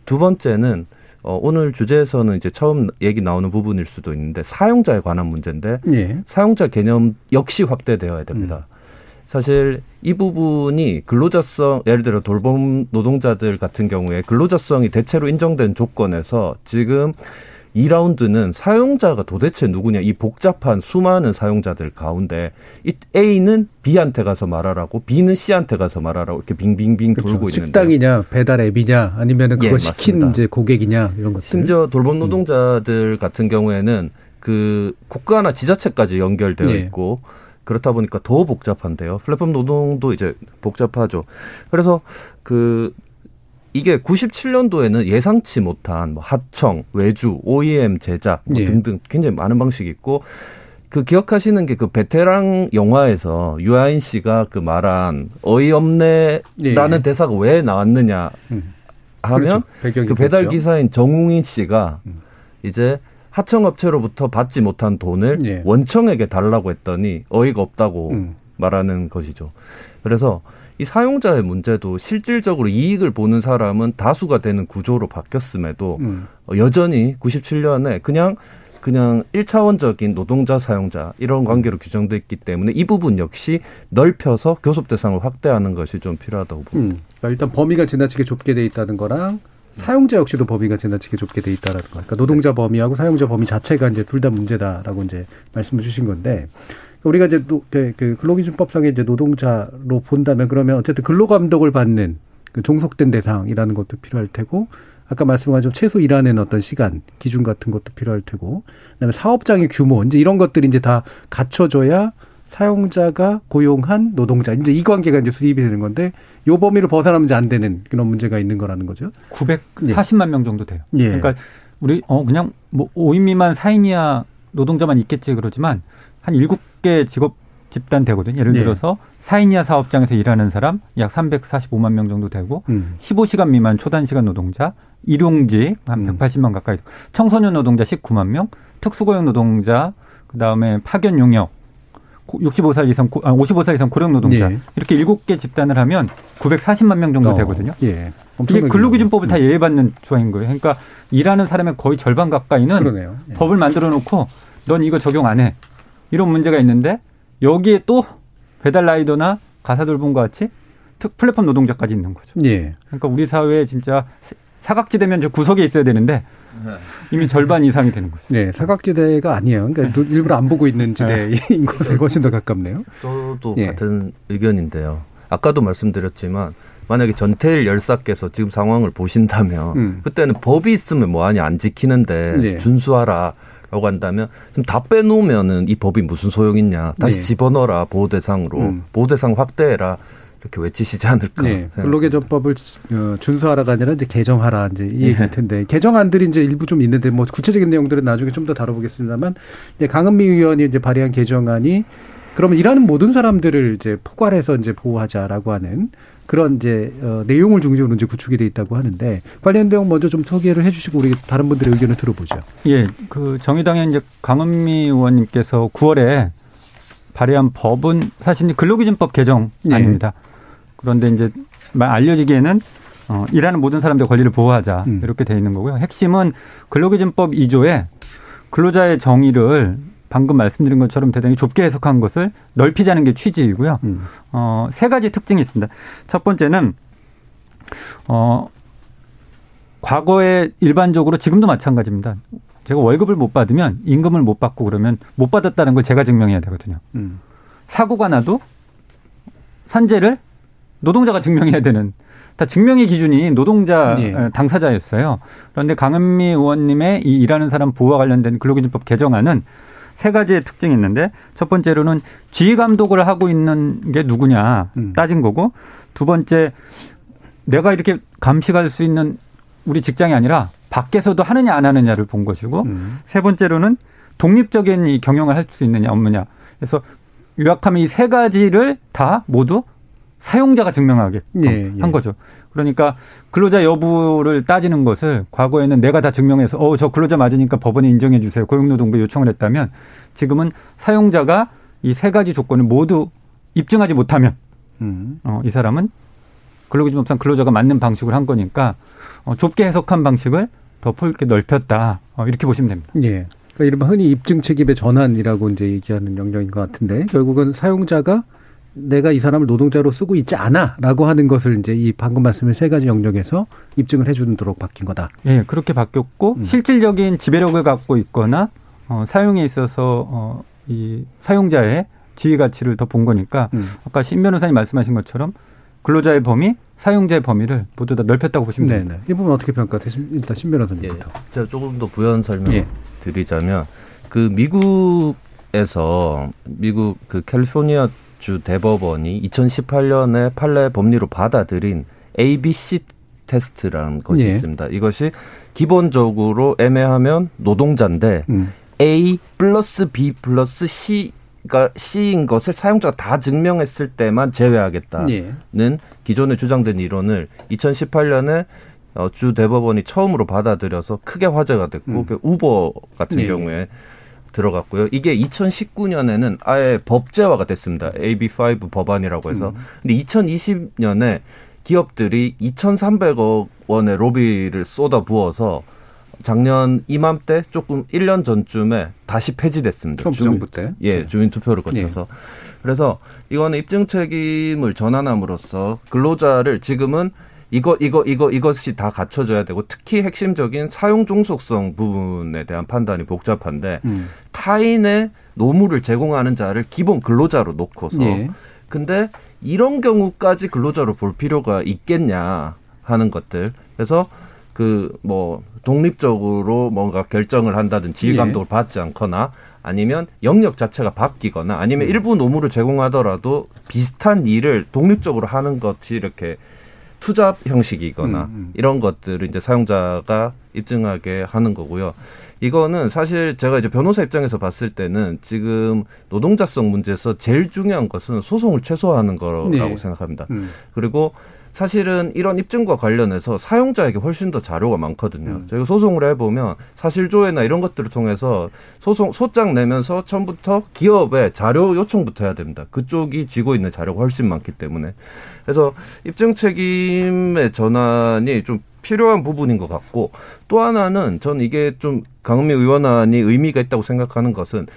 두 번째는 어, 오늘 주제에서는 이제 처음 얘기 나오는 부분일 수도 있는데 사용자에 관한 문제인데 예. 사용자 개념 역시 확대되어야 됩니다. 음. 사실 이 부분이 근로자성 예를 들어 돌봄 노동자들 같은 경우에 근로자성이 대체로 인정된 조건에서 지금 2라운드는 사용자가 도대체 누구냐 이 복잡한 수많은 사용자들 가운데 이 A는 B한테 가서 말하라고 B는 C한테 가서 말하라고 이렇게 빙빙빙 그렇죠. 돌고 있는데 식당이냐 배달 앱이냐 아니면은 그거 예, 시킨 이제 고객이냐 이런 것들 심지어 돌봄 노동자들 음. 같은 경우에는 그 국가나 지자체까지 연결되어 네. 있고 그렇다 보니까 더 복잡한데요. 플랫폼 노동도 이제 복잡하죠. 그래서 그 이게 97년도에는 예상치 못한 뭐 하청, 외주, OEM 제작 뭐 예. 등등 굉장히 많은 방식이 있고 그 기억하시는 게 그 베테랑 영화에서 유아인 씨가 그 말한 어이없네라는 예. 대사가 왜 나왔느냐 음. 하면 그렇죠. 그 배달 기사인 정웅인 씨가 음. 이제 하청업체로부터 받지 못한 돈을 예. 원청에게 달라고 했더니 어이가 없다고 음. 말하는 것이죠. 그래서 이 사용자의 문제도 실질적으로 이익을 보는 사람은 다수가 되는 구조로 바뀌었음에도 음. 여전히 97년에 그냥 그냥 1차원적인 노동자 사용자 이런 관계로 규정돼 있기 때문에 이 부분 역시 넓혀서 교섭 대상을 확대하는 것이 좀 필요하다고 봅니다. 음. 그러니까 일단 범위가 지나치게 좁게 돼 있다는 거랑 사용자 역시도 범위가 지나치게 좁게 돼 있다라는 거. 그러니까 노동자 범위하고 사용자 범위 자체가 이제 둘 다 문제다라고 이제 말씀을 주신 건데 우리가 이제 노, 그, 그 근로기준법상의 이제 노동자로 본다면 그러면 어쨌든 근로감독을 받는 그 종속된 대상이라는 것도 필요할 테고 아까 말씀하신 최소 일하는 어떤 시간 기준 같은 것도 필요할 테고 그다음에 사업장의 규모 이제 이런 것들이 이제 다 갖춰져야 사용자가 고용한 노동자 이제 이 관계가 이제 수립이 되는 건데 요 범위를 벗어나면 안 되는 그런 문제가 있는 거라는 거죠. 940만 예. 명 정도 돼요. 예. 그러니까 우리 어 그냥 뭐 5인 미만 4인 이하 노동자만 있겠지 그러지만 한 7개 직업 집단 되거든요. 예를 예. 들어서 네. 4인 이하 사업장에서 일하는 사람 약 345만 명 정도 되고 음. 15시간 미만 초단시간 노동자, 일용직 한 180만 가까이 청소년 노동자 19만 명, 특수고용 노동자 그다음에 파견 용역 65살 이상, 아, 55살 이상 고령 노동자 예. 이렇게 7개 집단을 하면 940만 명 정도 어. 되거든요. 예. 이게 근로기준법을 음. 다 예외받는 조항인 거예요. 그러니까 일하는 사람의 거의 절반 가까이는 예. 법을 만들어 놓고 넌 이거 적용 안 해. 이런 문제가 있는데 여기에 또 배달 라이더나 가사 돌봄과 같이 특 플랫폼 노동자까지 있는 거죠. 예. 그러니까 우리 사회에 진짜 사각지대면 저 구석에 있어야 되는데 네. 이미 절반 이상이 되는 거죠. 네, 사각지대가 아니에요. 그러니까 일부러 안 보고 있는 지대인 네. 곳에 훨씬 더 가깝네요. 저도 예. 같은 의견인데요. 아까도 말씀드렸지만 만약에 전태일 열사께서 지금 상황을 보신다면 음. 그때는 법이 있으면 뭐하냐 안 지키는데 예. 준수하라. 라고 한다면 좀다 빼놓으면은 이 법이 무슨 소용있냐 다시 네. 집어넣어라 보호 대상으로 음. 보호 대상 확대해라 이렇게 외치시지 않을까. 네. 근로개정법을 어, 준수하라가 아니라 이제 개정하라 이제 이 얘기일 네. 텐데 개정안들이 이제 일부 좀 있는데 뭐 구체적인 내용들은 나중에 좀 더 다뤄보겠습니다만 이제 강은미 의원이 이제 발의한 개정안이 그러면 일하는 모든 사람들을 이제 포괄해서 이제 보호하자라고 하는 그런 이제 어, 내용을 중심으로 이제 구축이 돼 있다고 하는데 관련 내용 먼저 좀 소개를 해주시고 우리 다른 분들의 의견을 들어보죠. 예, 그 정의당의 이제 강은미 의원님께서 9월에 발의한 법은 사실 근로기준법 개정 네. 아닙니다. 네. 그런데 이제 알려지기에는 어, 일하는 모든 사람들의 권리를 보호하자 음. 이렇게 돼 있는 거고요. 핵심은 근로기준법 2조에 근로자의 정의를 방금 말씀드린 것처럼 대단히 좁게 해석한 것을 넓히자는 게 취지이고요. 음. 어, 세 가지 특징이 있습니다. 첫 번째는 어, 과거에 일반적으로 지금도 마찬가지입니다. 제가 월급을 못 받으면 임금을 못 받고 그러면 못 받았다는 걸 제가 증명해야 되거든요. 음. 사고가 나도 산재를 노동자가 증명해야 되는 다 증명의 기준이 노동자 예. 당사자였어요. 그런데 강은미 의원님의 이 일하는 사람 보호와 관련된 근로기준법 개정안은 세 가지의 특징이 있는데 첫 번째로는 지휘 감독을 하고 있는 게 누구냐 음. 따진 거고 두 번째 내가 이렇게 감식할 수 있는 우리 직장이 아니라 밖에서도 하느냐 안 하느냐를 본 것이고 음. 세 번째로는 독립적인 이 경영을 할 수 있느냐 없느냐 그래서 요약하면 이 세 가지를 다 모두 사용자가 증명하게 예, 예. 한 거죠. 그러니까 근로자 여부를 따지는 것을 과거에는 내가 다 증명해서 어 저 근로자 맞으니까 법원에 인정해 주세요. 고용노동부 요청을 했다면 지금은 사용자가 이 세 가지 조건을 모두 입증하지 못하면 음. 어, 이 사람은 근로기준법상 근로자가 맞는 방식을 한 거니까 어, 좁게 해석한 방식을 더 넓게 넓혔다 어, 이렇게 보시면 됩니다. 예. 그러니까 이른바 흔히 입증 책임의 전환이라고 이제 얘기하는 영역인 것 같은데 결국은 사용자가 내가 이 사람을 노동자로 쓰고 있지 않아라고 하는 것을 이제 이 방금 말씀을 세 가지 영역에서 입증을 해주도록 바뀐 거다. 예, 그렇게 바뀌었고 음. 실질적인 지배력을 갖고 있거나 어, 사용에 있어서 어, 이 사용자의 지위 가치를 더 본 거니까 음. 아까 신 변호사님 말씀하신 것처럼 근로자의 범위, 사용자의 범위를 모두 다 넓혔다고 보시면 됩니다. 이 부분 어떻게 평가하세요? 일단 신 변호사님부터. 예, 제가 조금 더 부연 설명 예. 드리자면 그 미국에서 미국 그 캘리포니아 주 대법원이 2018년에 판례 법리로 받아들인 ABC 테스트라는 것이 예. 있습니다. 이것이 기본적으로 애매하면 노동자인데 음. A 플러스 B 플러스 C가 C인 것을 사용자가 다 증명했을 때만 제외하겠다는 예. 기존에 주장된 이론을 2018년에 어, 주 대법원이 처음으로 받아들여서 크게 화제가 됐고 음. 그 우버 같은 예. 경우에 들어갔고요. 이게 2019년에는 아예 법제화가 됐습니다. AB5 법안이라고 해서. 음. 근데 2020년에 기업들이 2,300억 원의 로비를 쏟아 부어서 작년 이맘때 조금 1년 전쯤에 다시 폐지됐습니다. 주민, 때? 예, 네. 주민 투표를 거쳐서. 예. 그래서 이거는 입증 책임을 전환함으로써 근로자를 지금은 이거 이거 이거 이것이 다 갖춰져야 되고 특히 핵심적인 사용 종속성 부분에 대한 판단이 복잡한데 음. 타인의 노무를 제공하는 자를 기본 근로자로 놓고서 예. 근데 이런 경우까지 근로자로 볼 필요가 있겠냐 하는 것들 그래서 그 뭐 독립적으로 뭔가 결정을 한다든 지휘 감독을 예. 받지 않거나 아니면 영역 자체가 바뀌거나 아니면 음. 일부 노무를 제공하더라도 비슷한 일을 독립적으로 하는 것이 이렇게 투자 형식이거나 음, 음. 이런 것들을 이제 사용자가 입증하게 하는 거고요. 이거는 사실 제가 이제 변호사 입장에서 봤을 때는 지금 노동자성 문제에서 제일 중요한 것은 소송을 최소화하는 거라고 네. 생각합니다. 음. 그리고 사실은 이런 입증과 관련해서 사용자에게 훨씬 더 자료가 많거든요. 음. 저희가 소송을 해보면 사실조회나 이런 것들을 통해서 소송 소장 내면서 처음부터 기업에 자료 요청부터 해야 됩니다. 그쪽이 쥐고 있는 자료가 훨씬 많기 때문에 그래서 입증 책임의 전환이 좀 필요한 부분인 것 같고 또 하나는 전 이게 좀 강은미 의원안이 의미가 있다고 생각하는 것은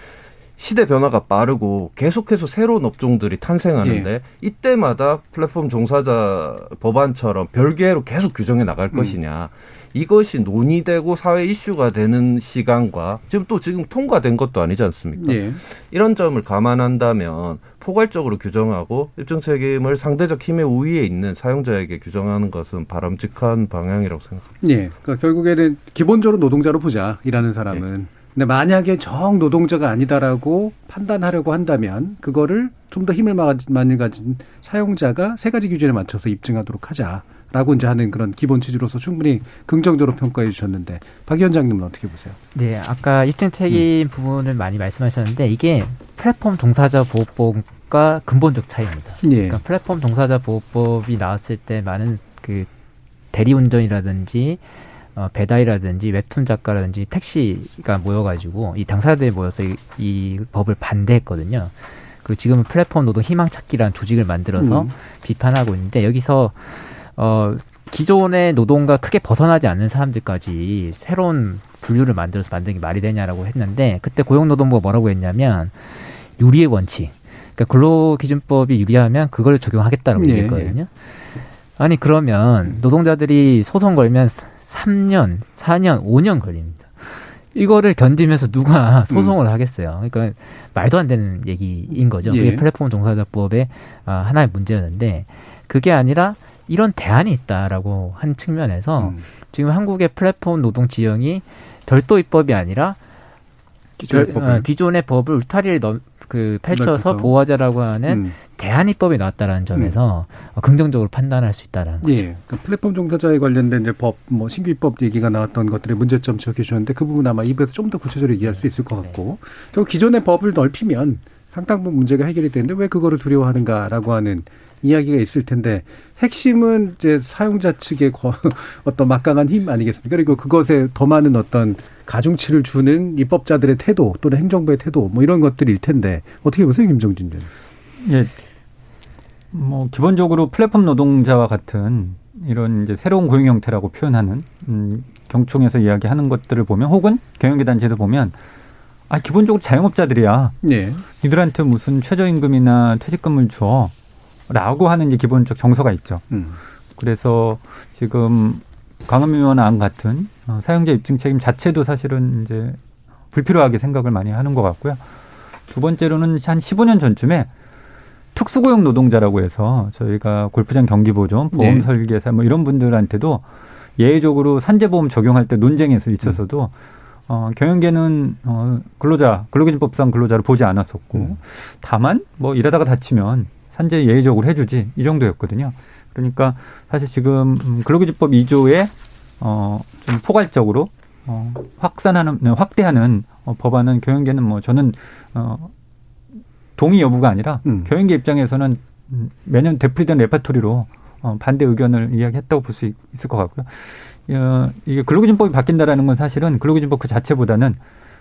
시대 변화가 빠르고 계속해서 새로운 업종들이 탄생하는데 예. 이때마다 플랫폼 종사자 법안처럼 별개로 계속 규정해 나갈 음. 것이냐 이것이 논의되고 사회 이슈가 되는 시간과 지금 또 지금 통과된 것도 아니지 않습니까? 예. 이런 점을 감안한다면 포괄적으로 규정하고 일정 책임을 상대적 힘의 우위에 있는 사용자에게 규정하는 것은 바람직한 방향이라고 생각합니다. 예. 그러니까 결국에는 기본적으로 노동자로 보자 일하는 사람은. 예. 근데 만약에 정 노동자가 아니다라고 판단하려고 한다면 그거를 좀 더 힘을 많이 가진 사용자가 세 가지 기준에 맞춰서 입증하도록 하자라고 이제 하는 그런 기본 취지로서 충분히 긍정적으로 평가해 주셨는데 박 위원장님은 어떻게 보세요? 네, 아까 입증 책임 음. 부분을 많이 말씀하셨는데 이게 플랫폼 종사자 보호법과 근본적 차이입니다. 예. 그러니까 플랫폼 종사자 보호법이 나왔을 때 많은 그 대리운전이라든지 어, 배달이라든지 웹툰 작가라든지 택시가 모여가지고 이 당사자들이 모여서 이, 이 법을 반대했거든요. 그 지금은 플랫폼 노동 희망 찾기라는 조직을 만들어서 음. 비판하고 있는데 여기서 어 기존의 노동과 크게 벗어나지 않는 사람들까지 새로운 분류를 만들어서 만드는 게 말이 되냐라고 했는데 그때 고용노동부가 뭐라고 했냐면 유리의 원칙. 그러니까 근로기준법이 유리하면 그걸 적용하겠다라고 네. 얘기했거든요. 아니 그러면 노동자들이 소송 걸면 3년, 4년, 5년 걸립니다. 이거를 견디면서 누가 (laughs) 소송을 음. 하겠어요. 그러니까 말도 안 되는 얘기인 거죠. 그게 예. 플랫폼 종사자법의 아, 하나의 문제였는데 그게 아니라 이런 대안이 있다라고 한 측면에서 음. 지금 한국의 플랫폼 노동 지형이 별도 입법이 아니라 기존의, 별, 어, 기존의 법을 울타리를 넘, 그 펼쳐서 보호하자라고 하는 음. 대안입법이 나왔다라는 점에서 음. 긍정적으로 판단할 수 있다라는 거죠. 예. 그러니까 플랫폼 종사자에 관련된 이제 법, 뭐 신규 입법 얘기가 나왔던 것들의 문제점 지적해 주셨는데 그 부분 아마 입에서 좀 더 구체적으로 얘기할 수 있을 것 같고 네. 또 기존의 법을 넓히면 상당 부분 문제가 해결이 되는데 왜 그거를 두려워하는가라고 하는 이야기가 있을 텐데 핵심은 이제 사용자 측의 (laughs) 어떤 막강한 힘 아니겠습니까? 그리고 그것에 더 많은 어떤 가중치를 주는 입법자들의 태도 또는 행정부의 태도 뭐 이런 것들일 텐데 어떻게 보세요, 김정진 전? 예. 뭐 기본적으로 플랫폼 노동자와 같은 이런 이제 새로운 고용 형태라고 표현하는 음, 경총에서 이야기하는 것들을 보면 혹은 경영계 단체에서 보면 아 기본적으로 자영업자들이야. 네. 이들한테 무슨 최저임금이나 퇴직금을 줘라고 하는 이제 기본적 정서가 있죠. 음. 그래서 지금 강음위원 안 같은 어, 사용자 입증 책임 자체도 사실은 이제 불필요하게 생각을 많이 하는 것 같고요. 두 번째로는 한 15년 전쯤에 특수고용 노동자라고 해서 저희가 골프장 경기보존, 보험 네. 설계사 뭐 이런 분들한테도 예외적으로 산재보험 적용할 때 논쟁에서 있어서도 어, 경영계는 어, 근로자, 근로기준법상 근로자를 보지 않았었고 음. 다만 뭐 일하다가 다치면 산재 예외적으로 해주지 이 정도였거든요. 그러니까 사실 지금 음, 근로기준법 2조에 어, 좀 포괄적으로 어, 확산하는, 네, 확대하는 어, 법안은 경영계는 뭐 저는 어, 동의 여부가 아니라 음. 경영계 입장에서는 매년 되풀이된 레파토리로 어, 반대 의견을 이야기했다고 볼 수 있을 것 같고요. 어, 이게 근로기준법이 바뀐다라는 건 사실은 근로기준법 그 자체보다는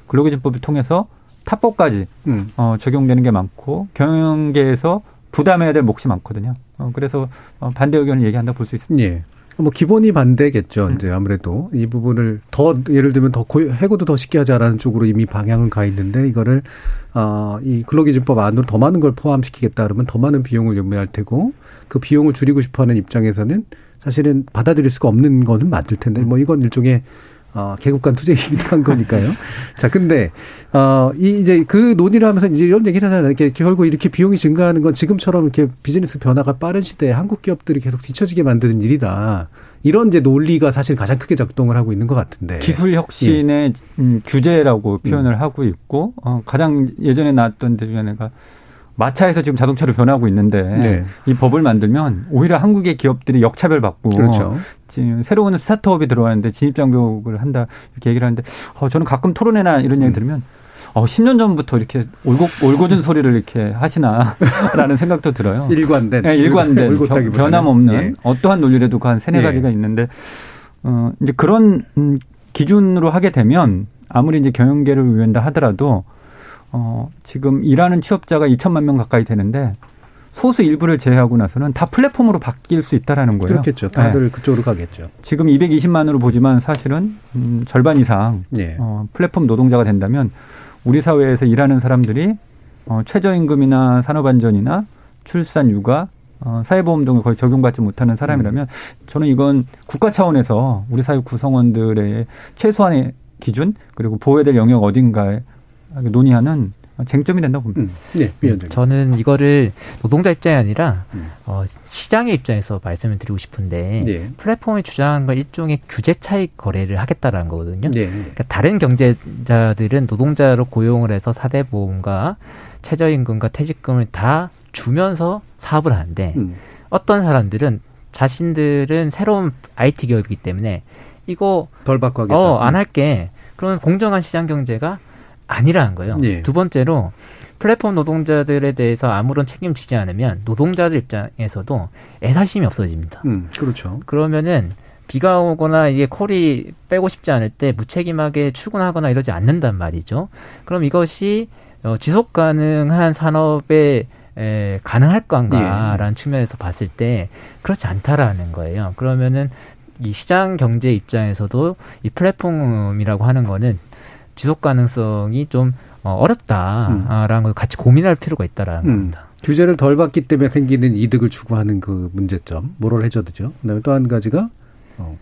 근로기준법을 통해서 타법까지 음. 어, 적용되는 게 많고 경영계에서 부담해야 될 몫이 많거든요. 어, 그래서 어, 반대 의견을 얘기한다 볼 수 있습니다. 예. 뭐 기본이 반대겠죠. 음. 이제 아무래도 이 부분을 더 예를 들면 더 고, 해고도 더 쉽게 하자라는 쪽으로 이미 방향은 가 있는데 이거를 어이 근로기준법 안으로 더 많은 걸 포함시키겠다 그러면 더 많은 비용을 요매할 테고 그 비용을 줄이고 싶어하는 입장에서는 사실은 받아들일 수가 없는 것은 맞을 텐데 뭐 이건 일종의 어, 개국간 투쟁이기도 한 거니까요. 자, 근데, 어, 이, 이제 그 논의를 하면서 이제 이런 얘기를 하잖아요. 이렇게 결국 이렇게 비용이 증가하는 건 지금처럼 이렇게 비즈니스 변화가 빠른 시대에 한국 기업들이 계속 뒤처지게 만드는 일이다. 이런 이제 논리가 사실 가장 크게 작동을 하고 있는 것 같은데. 기술 혁신의 예. 음, 규제라고 표현을 음. 하고 있고, 어, 가장 예전에 나왔던 중에 내가 마차에서 지금 자동차로 변하고 있는데 네. 이 법을 만들면 오히려 한국의 기업들이 역차별 받고 그렇죠. 지금 새로운 스타트업이 들어왔는데 진입 장벽을 한다 이렇게 얘기를 하는데 어, 저는 가끔 토론회나 이런 얘기 음. 들으면 어, 10년 전부터 이렇게 올고, 올고준 소리를 이렇게 하시나라는 (laughs) 생각도 들어요. 일관된. 네, 일관된. 변함없는 예. 어떠한 논리라도 그한 세네 예. 가지가 있는데, 어, 이제 그런 음, 기준으로 하게 되면 아무리 이제 경영계를 위한다 하더라도 어, 지금 일하는 취업자가 2천만 명 가까이 되는데 소수 일부를 제외하고 나서는 다 플랫폼으로 바뀔 수 있다라는 거예요. 그렇겠죠. 다들 네. 그쪽으로 가겠죠. 지금 220만으로 보지만 사실은 음, 절반 이상 네. 어, 플랫폼 노동자가 된다면 우리 사회에서 일하는 사람들이 어, 최저임금이나 산업안전이나 출산, 육아, 어, 사회보험 등을 거의 적용받지 못하는 사람이라면 음. 저는 이건 국가 차원에서 우리 사회 구성원들의 최소한의 기준 그리고 보호해야 될 영역 어딘가에 논의하는 쟁점이 된다고 봅니다. 음, 네, 위원장님. 저는 이거를 노동자 입장이 아니라 음. 어, 시장의 입장에서 말씀을 드리고 싶은데 네. 플랫폼이 주장한 건 일종의 규제 차익 거래를 하겠다라는 거거든요. 네. 그러니까 다른 경제자들은 노동자로 고용을 해서 사대 보험과 최저임금과 퇴직금을 다 주면서 사업을 하는데 음. 어떤 사람들은 자신들은 새로운 IT 기업이기 때문에 이거 덜 받고 하겠다. 어, 안 할게. 그러면 공정한 시장 경제가 아니라는 거예요. 예. 두 번째로 플랫폼 노동자들에 대해서 아무런 책임지지 않으면 노동자들 입장에서도 애사심이 없어집니다. 음, 그렇죠. 그러면은 비가 오거나 이게 콜이 빼고 싶지 않을 때 무책임하게 출근하거나 이러지 않는단 말이죠. 그럼 이것이 어, 지속 가능한 산업에 에, 가능할 건가라는 예. 측면에서 봤을 때 그렇지 않다라는 거예요. 그러면은 이 시장 경제 입장에서도 이 플랫폼이라고 하는 거는 지속 가능성이 좀 어, 어렵다라는 음. 걸 같이 고민할 필요가 있다라는 음. 겁니다. 규제를 덜 받기 때문에 생기는 이득을 추구하는 그 문제점, 모럴 해저드죠. 그다음에 또 한 가지가 어.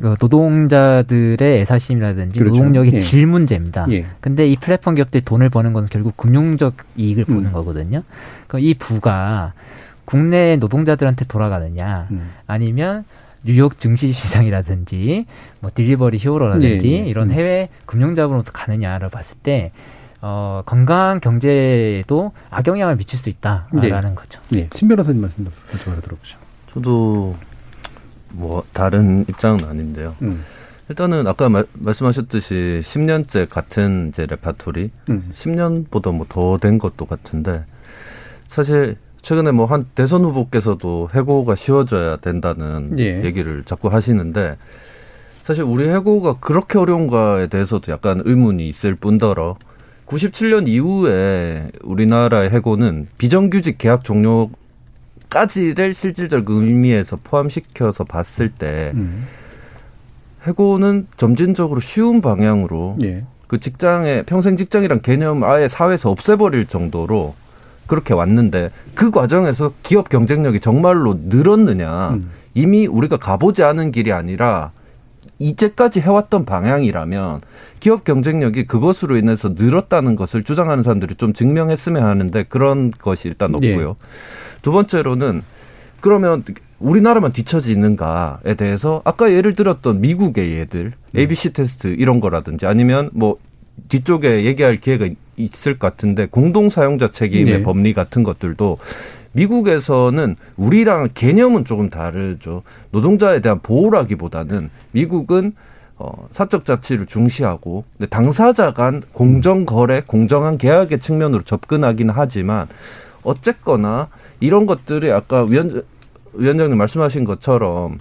그 노동자들의 애사심이라든지 그렇죠. 노동력의 예. 질 문제입니다. 예. 근데 이 플랫폼 기업들이 돈을 버는 것은 결국 금융적 이익을 보는 음. 거거든요. 그이 부가 국내 노동자들한테 돌아가느냐, 음. 아니면 뉴욕 증시 시장이라든지 뭐 Delivery Hero라든지 네, 네. 이런 음. 해외 금융 자본으로서 가느냐를 봤을 때 어, 건강 경제에도 악영향을 미칠 수 있다라는 네. 거죠. 네. 신 변호사님 말씀도 먼저 들어보죠. 저도 뭐 다른 입장은 아닌데요. 음. 일단은 아까 마, 말씀하셨듯이 10년째 같은 이제 레파토리, 음. 10년보다 뭐 더 된 것도 같은데 사실 최근에 뭐 한 대선 후보께서도 해고가 쉬워져야 된다는 예. 얘기를 자꾸 하시는데 사실 우리 해고가 그렇게 어려운가에 대해서도 약간 의문이 있을 뿐더러 97년 이후에 우리나라의 해고는 비정규직 계약 종료까지를 실질적 의미에서 포함시켜서 봤을 때 음. 해고는 점진적으로 쉬운 방향으로 예. 그 직장에 평생 직장이란 개념 아예 사회에서 없애버릴 정도로 그렇게 왔는데 그 과정에서 기업 경쟁력이 정말로 늘었느냐 음. 이미 우리가 가보지 않은 길이 아니라 이제까지 해왔던 방향이라면 기업 경쟁력이 그것으로 인해서 늘었다는 것을 주장하는 사람들이 좀 증명했으면 하는데 그런 것이 일단 없고요. 예. 두 번째로는 그러면 우리나라만 뒤처지 있는가에 대해서 아까 예를 들었던 미국의 예들 음. ABC 테스트 이런 거라든지 아니면 뭐 뒤쪽에 얘기할 기회가 있을 것 같은데 공동 사용자 책임의 네. 법리 같은 것들도 미국에서는 우리랑 개념은 조금 다르죠. 노동자에 대한 보호라기보다는 미국은 어, 사적 자치를 중시하고 근데 당사자 간 공정 거래, 공정한 계약의 측면으로 접근하기는 하지만 어쨌거나 이런 것들이 아까 위원 위원장님 말씀하신 것처럼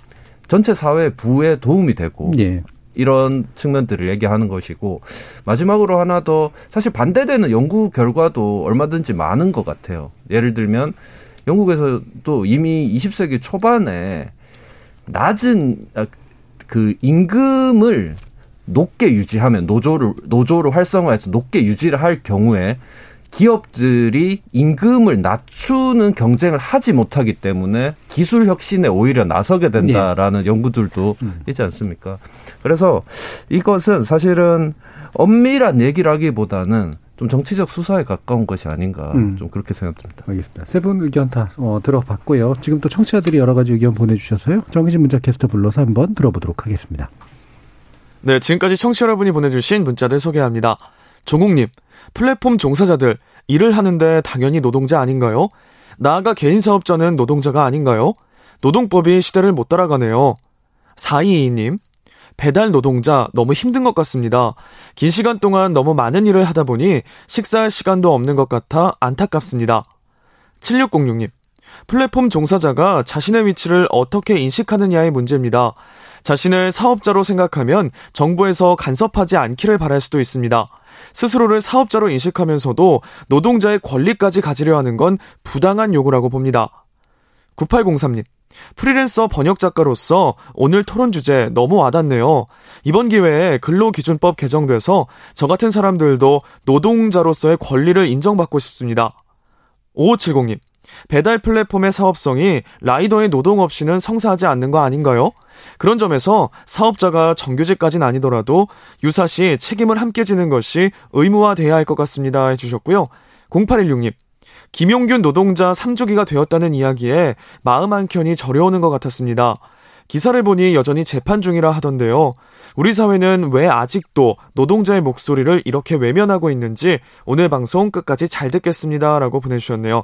전체 사회 부에 도움이 되고 예. 이런 측면들을 얘기하는 것이고 마지막으로 하나 더 사실 반대되는 연구 결과도 얼마든지 많은 것 같아요. 예를 들면 영국에서도 이미 20세기 초반에 낮은 아, 그 임금을 높게 유지하면 노조를 노조를 활성화해서 높게 유지를 할 경우에 기업들이 임금을 낮추는 경쟁을 하지 못하기 때문에 기술 혁신에 오히려 나서게 된다라는 네. 연구들도 음. 있지 않습니까? 그래서 이것은 사실은 엄밀한 얘기라기보다는 좀 정치적 수사에 가까운 것이 아닌가 음. 좀 그렇게 생각됩니다. 알겠습니다. 세 분 의견 다 어, 들어봤고요. 지금 또 청취자들이 여러 가지 의견 보내주셔서요. 정기진 문자 캐스터 불러서 한번 들어보도록 하겠습니다. 네, 지금까지 청취 여러분이 보내주신 문자들 소개합니다. 조국님, 플랫폼 종사자들 일을 하는데 당연히 노동자 아닌가요? 나아가 개인 사업자는 노동자가 아닌가요? 노동법이 시대를 못 따라가네요. 422님, 배달 노동자 너무 힘든 것 같습니다. 긴 시간 동안 너무 많은 일을 하다 보니 식사할 시간도 없는 것 같아 안타깝습니다. 7606님, 플랫폼 종사자가 자신의 위치를 어떻게 인식하느냐의 문제입니다. 자신을 사업자로 생각하면 정부에서 간섭하지 않기를 바랄 수도 있습니다. 스스로를 사업자로 인식하면서도 노동자의 권리까지 가지려 하는 건 부당한 요구라고 봅니다. 9803님. 프리랜서 번역 작가로서 오늘 토론 주제 너무 와닿네요. 이번 기회에 근로기준법 개정돼서 저 같은 사람들도 노동자로서의 권리를 인정받고 싶습니다. 5570님. 배달 플랫폼의 사업성이 라이더의 노동 없이는 성사하지 않는 거 아닌가요? 그런 점에서 사업자가 정규직까지는 아니더라도 유사시 책임을 함께 지는 것이 의무화돼야 할 것 같습니다. 해주셨고요. 0816님. 김용균 노동자 3주기가 되었다는 이야기에 마음 한켠이 저려오는 것 같았습니다. 기사를 보니 여전히 재판 중이라 하던데요. 우리 사회는 왜 아직도 노동자의 목소리를 이렇게 외면하고 있는지 오늘 방송 끝까지 잘 듣겠습니다. 라고 보내주셨네요.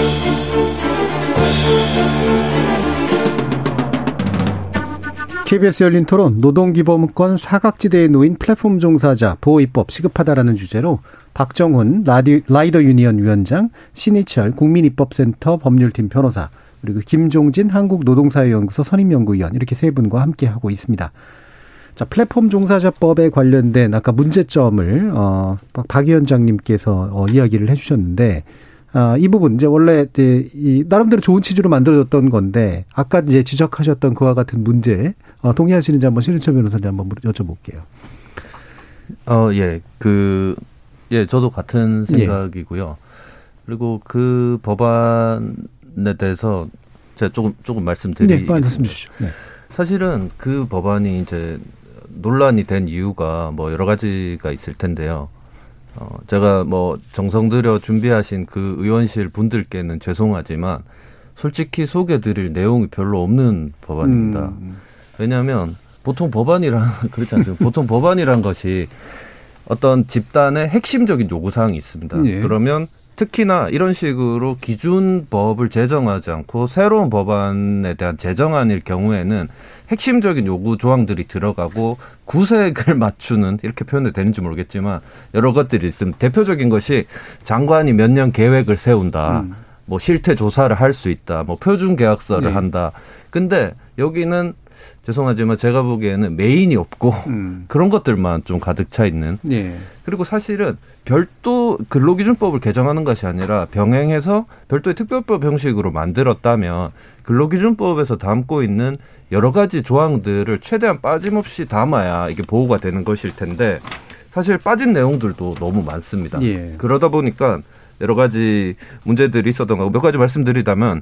KBS 열린 토론 노동기본권 사각지대에 놓인 플랫폼 종사자 보호입법 시급하다라는 주제로 박정훈 라디, 라이더 유니언 위원장, 신희철 국민입법센터 법률팀 변호사, 그리고 김종진 한국노동사회연구소 선임연구위원 이렇게 세 분과 함께 하고 있습니다. 자, 플랫폼 종사자법에 관련된 아까 문제점을 어, 박 위원장님께서 어, 이야기를 해주셨는데 아, 이 부분 이제 원래 이제 이 나름대로 좋은 취지로 만들어졌던 건데 아까 이제 지적하셨던 그와 같은 문제 어, 동의하시는지 한번 신일철 변호사님 한번 여쭤볼게요. 어, 예, 그, 예, 저도 같은 예. 생각이고요. 예. 그리고 그 법안에 대해서 제가 조금 조금 말씀드리겠습니다. 네, 말씀 주시죠. 네. 사실은 그 법안이 이제 논란이 된 이유가 뭐 여러 가지가 있을 텐데요. 어, 제가 뭐 정성 들여 준비하신 그 의원실 분들께는 죄송하지만 솔직히 소개드릴 내용이 별로 없는 법안입니다. 음. 왜냐하면 보통 법안이란 (laughs) 그렇지 않습니까? 보통 법안이란 것이 어떤 집단의 핵심적인 요구 사항이 있습니다. 예. 그러면 특히나 이런 식으로 기준법을 제정하지 않고 새로운 법안에 대한 제정안일 경우에는 핵심적인 요구 조항들이 들어가고 구색을 (laughs) 맞추는 이렇게 표현이 되는지 모르겠지만 여러 것들이 있습니다. 대표적인 것이 장관이 몇 년 계획을 세운다. 음. 뭐 실태 조사를 할 수 있다. 뭐 표준 계약서를 네. 한다. 근데 여기는 죄송하지만 제가 보기에는 메인이 없고 음. (laughs) 그런 것들만 좀 가득 차 있는. 예. 그리고 사실은 별도 근로기준법을 개정하는 것이 아니라 병행해서 별도의 특별법 형식으로 만들었다면 근로기준법에서 담고 있는 여러 가지 조항들을 최대한 빠짐없이 담아야 이게 보호가 되는 것일 텐데 사실 빠진 내용들도 너무 많습니다. 예. 그러다 보니까 여러 가지 문제들이 있었던 거고 몇 가지 말씀드리자면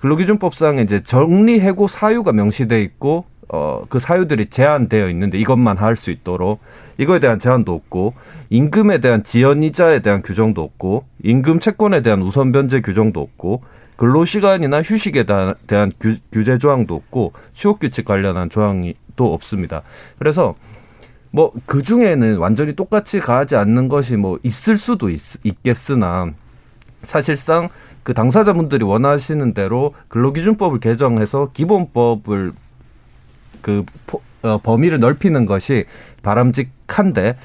근로기준법상에 이제 정리해고 사유가 명시돼 있고 어, 그 사유들이 제한되어 있는데 이것만 할 수 있도록 이거에 대한 제한도 없고 임금에 대한 지연 이자에 대한 규정도 없고 임금 채권에 대한 우선 변제 규정도 없고 근로시간이나 휴식에 대한 규, 규제 조항도 없고 취업 규칙 관련한 조항이 또 없습니다. 그래서 뭐 그 중에는 완전히 똑같이 가지 않는 것이 뭐 있을 수도 있, 있겠으나 사실상 그 당사자분들이 원하시는 대로 근로기준법을 개정해서 기본법을 그 포, 어, 범위를 넓히는 것이 바람직한데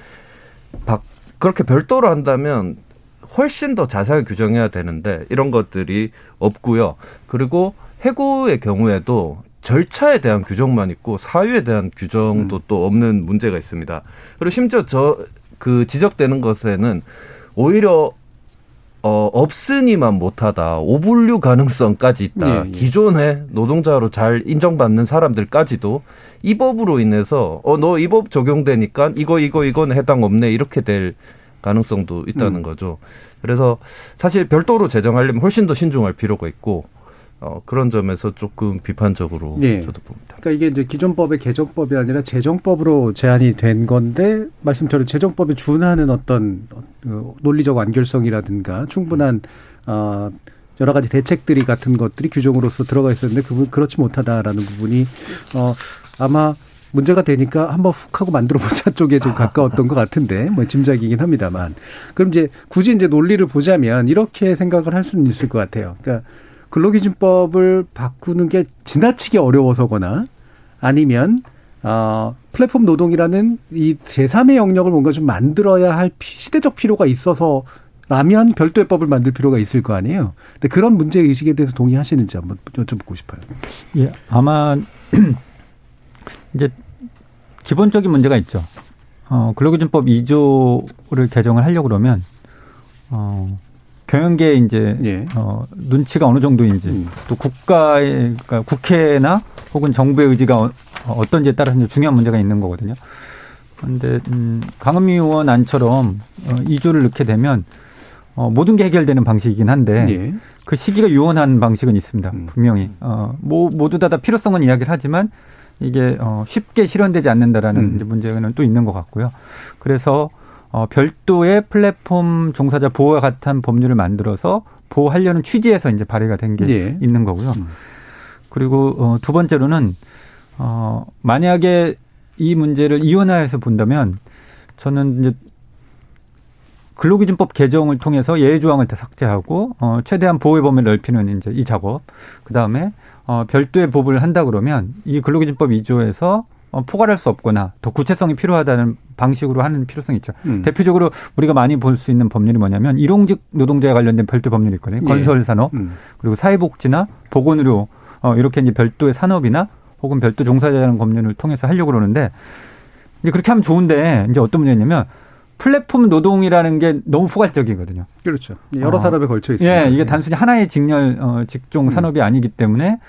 바, 그렇게 별도로 한다면 훨씬 더 자세하게 규정해야 되는데 이런 것들이 없고요. 그리고 해고의 경우에도 절차에 대한 규정만 있고 사유에 대한 규정도 음. 또 없는 문제가 있습니다. 그리고 심지어 저 그 지적되는 것에는 오히려 어, 없으니만 못하다. 오분류 가능성까지 있다. 예, 예. 기존에 노동자로 잘 인정받는 사람들까지도 이 법으로 인해서 어, 너 이 법 적용되니까 이거, 이거, 이거는 해당 없네. 이렇게 될 가능성도 있다는 음. 거죠. 그래서 사실 별도로 제정하려면 훨씬 더 신중할 필요가 있고 어, 그런 점에서 조금 비판적으로 네. 저도 봅니다. 그러니까 이게 이제 기존법의 개정법이 아니라 재정법으로 제한이 된 건데 말씀처럼 재정법에 준하는 어떤 그 논리적 완결성이라든가 충분한 어, 여러 가지 대책들이 같은 것들이 규정으로서 들어가 있었는데 그분 그렇지 못하다라는 부분이 어 아마 문제가 되니까 한번 훅 하고 만들어 보자 (laughs) 쪽에 좀 가까웠던 것 같은데 뭐 짐작이긴 합니다만 그럼 이제 굳이 이제 논리를 보자면 이렇게 생각을 할 수는 있을 것 같아요. 그러니까 근로기준법을 바꾸는 게 지나치게 어려워서거나 아니면 어, 플랫폼 노동이라는 이 제3의 영역을 뭔가 좀 만들어야 할 시대적 필요가 있어서 라면 별도의 법을 만들 필요가 있을 거 아니에요. 근데 그런 문제 의식에 대해서 동의하시는지 한번 여쭤보고 싶어요. 예, 아마 (clears throat) 이제 기본적인 문제가 있죠. 어, 근로기준법 2조를 개정을 하려고 그러면 어, 경영계 이제 예. 어, 눈치가 어느 정도인지 음. 또 국가의 그러니까 국회나 혹은 정부의 의지가 어, 어떤지에 따라서 이제 중요한 문제가 있는 거거든요. 그런데 음, 강은미 의원 안처럼 어, 2조를 넣게 되면 어, 모든 게 해결되는 방식이긴 한데 예. 그 시기가 유언한 방식은 있습니다. 음. 분명히 어, 뭐 모두 다, 다 필요성은 이야기를 하지만 이게 어, 쉽게 실현되지 않는다라는 음. 이제 문제는 또 있는 것 같고요. 그래서 어, 별도의 플랫폼 종사자 보호와 같은 법률을 만들어서 보호하려는 취지에서 이제 발의가 된게 예. 있는 거고요. 음. 그리고 어, 두 번째로는 어, 만약에 이 문제를 이원화해서 본다면 저는 이제 근로기준법 개정을 통해서 예외 조항을 다 삭제하고 어, 최대한 보호의 범위를 넓히는 이제 이 작업. 그 다음에 어, 별도의 법을 한다 그러면 이 근로기준법 2조에서 어, 포괄할 수 없거나 더 구체성이 필요하다는 방식으로 하는 필요성이 있죠. 음. 대표적으로 우리가 많이 볼 수 있는 법률이 뭐냐면 일용직 노동자에 관련된 별도 법률이 있거든요. 예. 건설 산업 음. 그리고 사회복지나 보건의료 어, 이렇게 이제 별도의 산업이나 혹은 별도 종사자라는 법률을 통해서 하려고 그러는데 이제 그렇게 하면 좋은데 이제 어떤 문제냐면 플랫폼 노동이라는 게 너무 포괄적이거든요. 그렇죠. 여러 어. 산업에 걸쳐 있어요. 예, 이게 단순히 하나의 직렬 어, 직종 음. 산업이 음. 아니기 때문에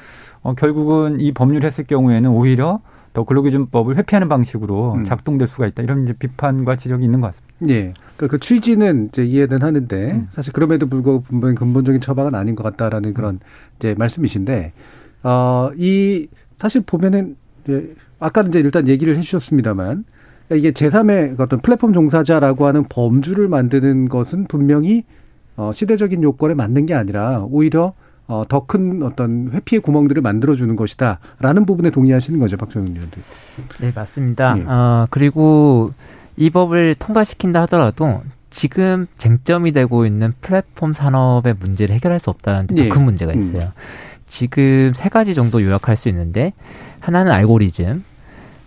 어, 결국은 이 법률 했을 경우에는 오히려 더 근로기준법을 회피하는 방식으로 음. 작동될 수가 있다. 이런 이제 비판과 지적이 있는 것 같습니다. 예. 그러니까 그 취지는 이제 이해는 하는데 음. 사실 그럼에도 불구하고 분명히 근본적인 처방은 아닌 것 같다라는 그런 이제 말씀이신데 어, 이 사실 보면은 이제 아까 이제 일단 얘기를 해 주셨습니다만 이게 제3의 어떤 플랫폼 종사자라고 하는 범주를 만드는 것은 분명히 어, 시대적인 요건에 맞는 게 아니라 오히려 어, 더 큰 어떤 회피의 구멍들을 만들어주는 것이다라는 부분에 동의하시는 거죠, 박정훈 의원도. 네, 맞습니다. 네. 어, 그리고 이 법을 통과시킨다 하더라도 지금 쟁점이 되고 있는 플랫폼 산업의 문제를 해결할 수 없다는 네. 큰 문제가 음. 있어요. 음. 지금 세 가지 정도 요약할 수 있는데 하나는 알고리즘,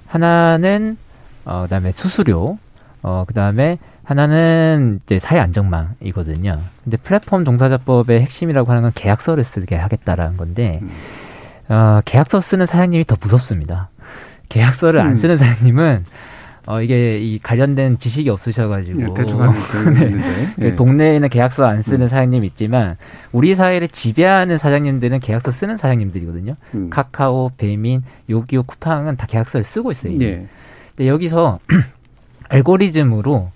하나는 어 그다음에 수수료, 어 그다음에 하나는 이제 사회 안정망이거든요. 근데 플랫폼 종사자법의 핵심이라고 하는 건 계약서를 쓰게 하겠다라는 건데, 음. 어, 계약서 쓰는 사장님이 더 무섭습니다. 계약서를 음. 안 쓰는 사장님은 어, 이게 이 관련된 지식이 없으셔가지고. 네, 대충 하는 (laughs) 네. 네. 동네에는 계약서 안 쓰는 음. 사장님 있지만, 우리 사회를 지배하는 사장님들은 계약서 쓰는 사장님들이거든요. 음. 카카오, 배민, 요기요, 쿠팡은 다 계약서를 쓰고 있어요. 네. 근데 여기서 (clears throat) 알고리즘으로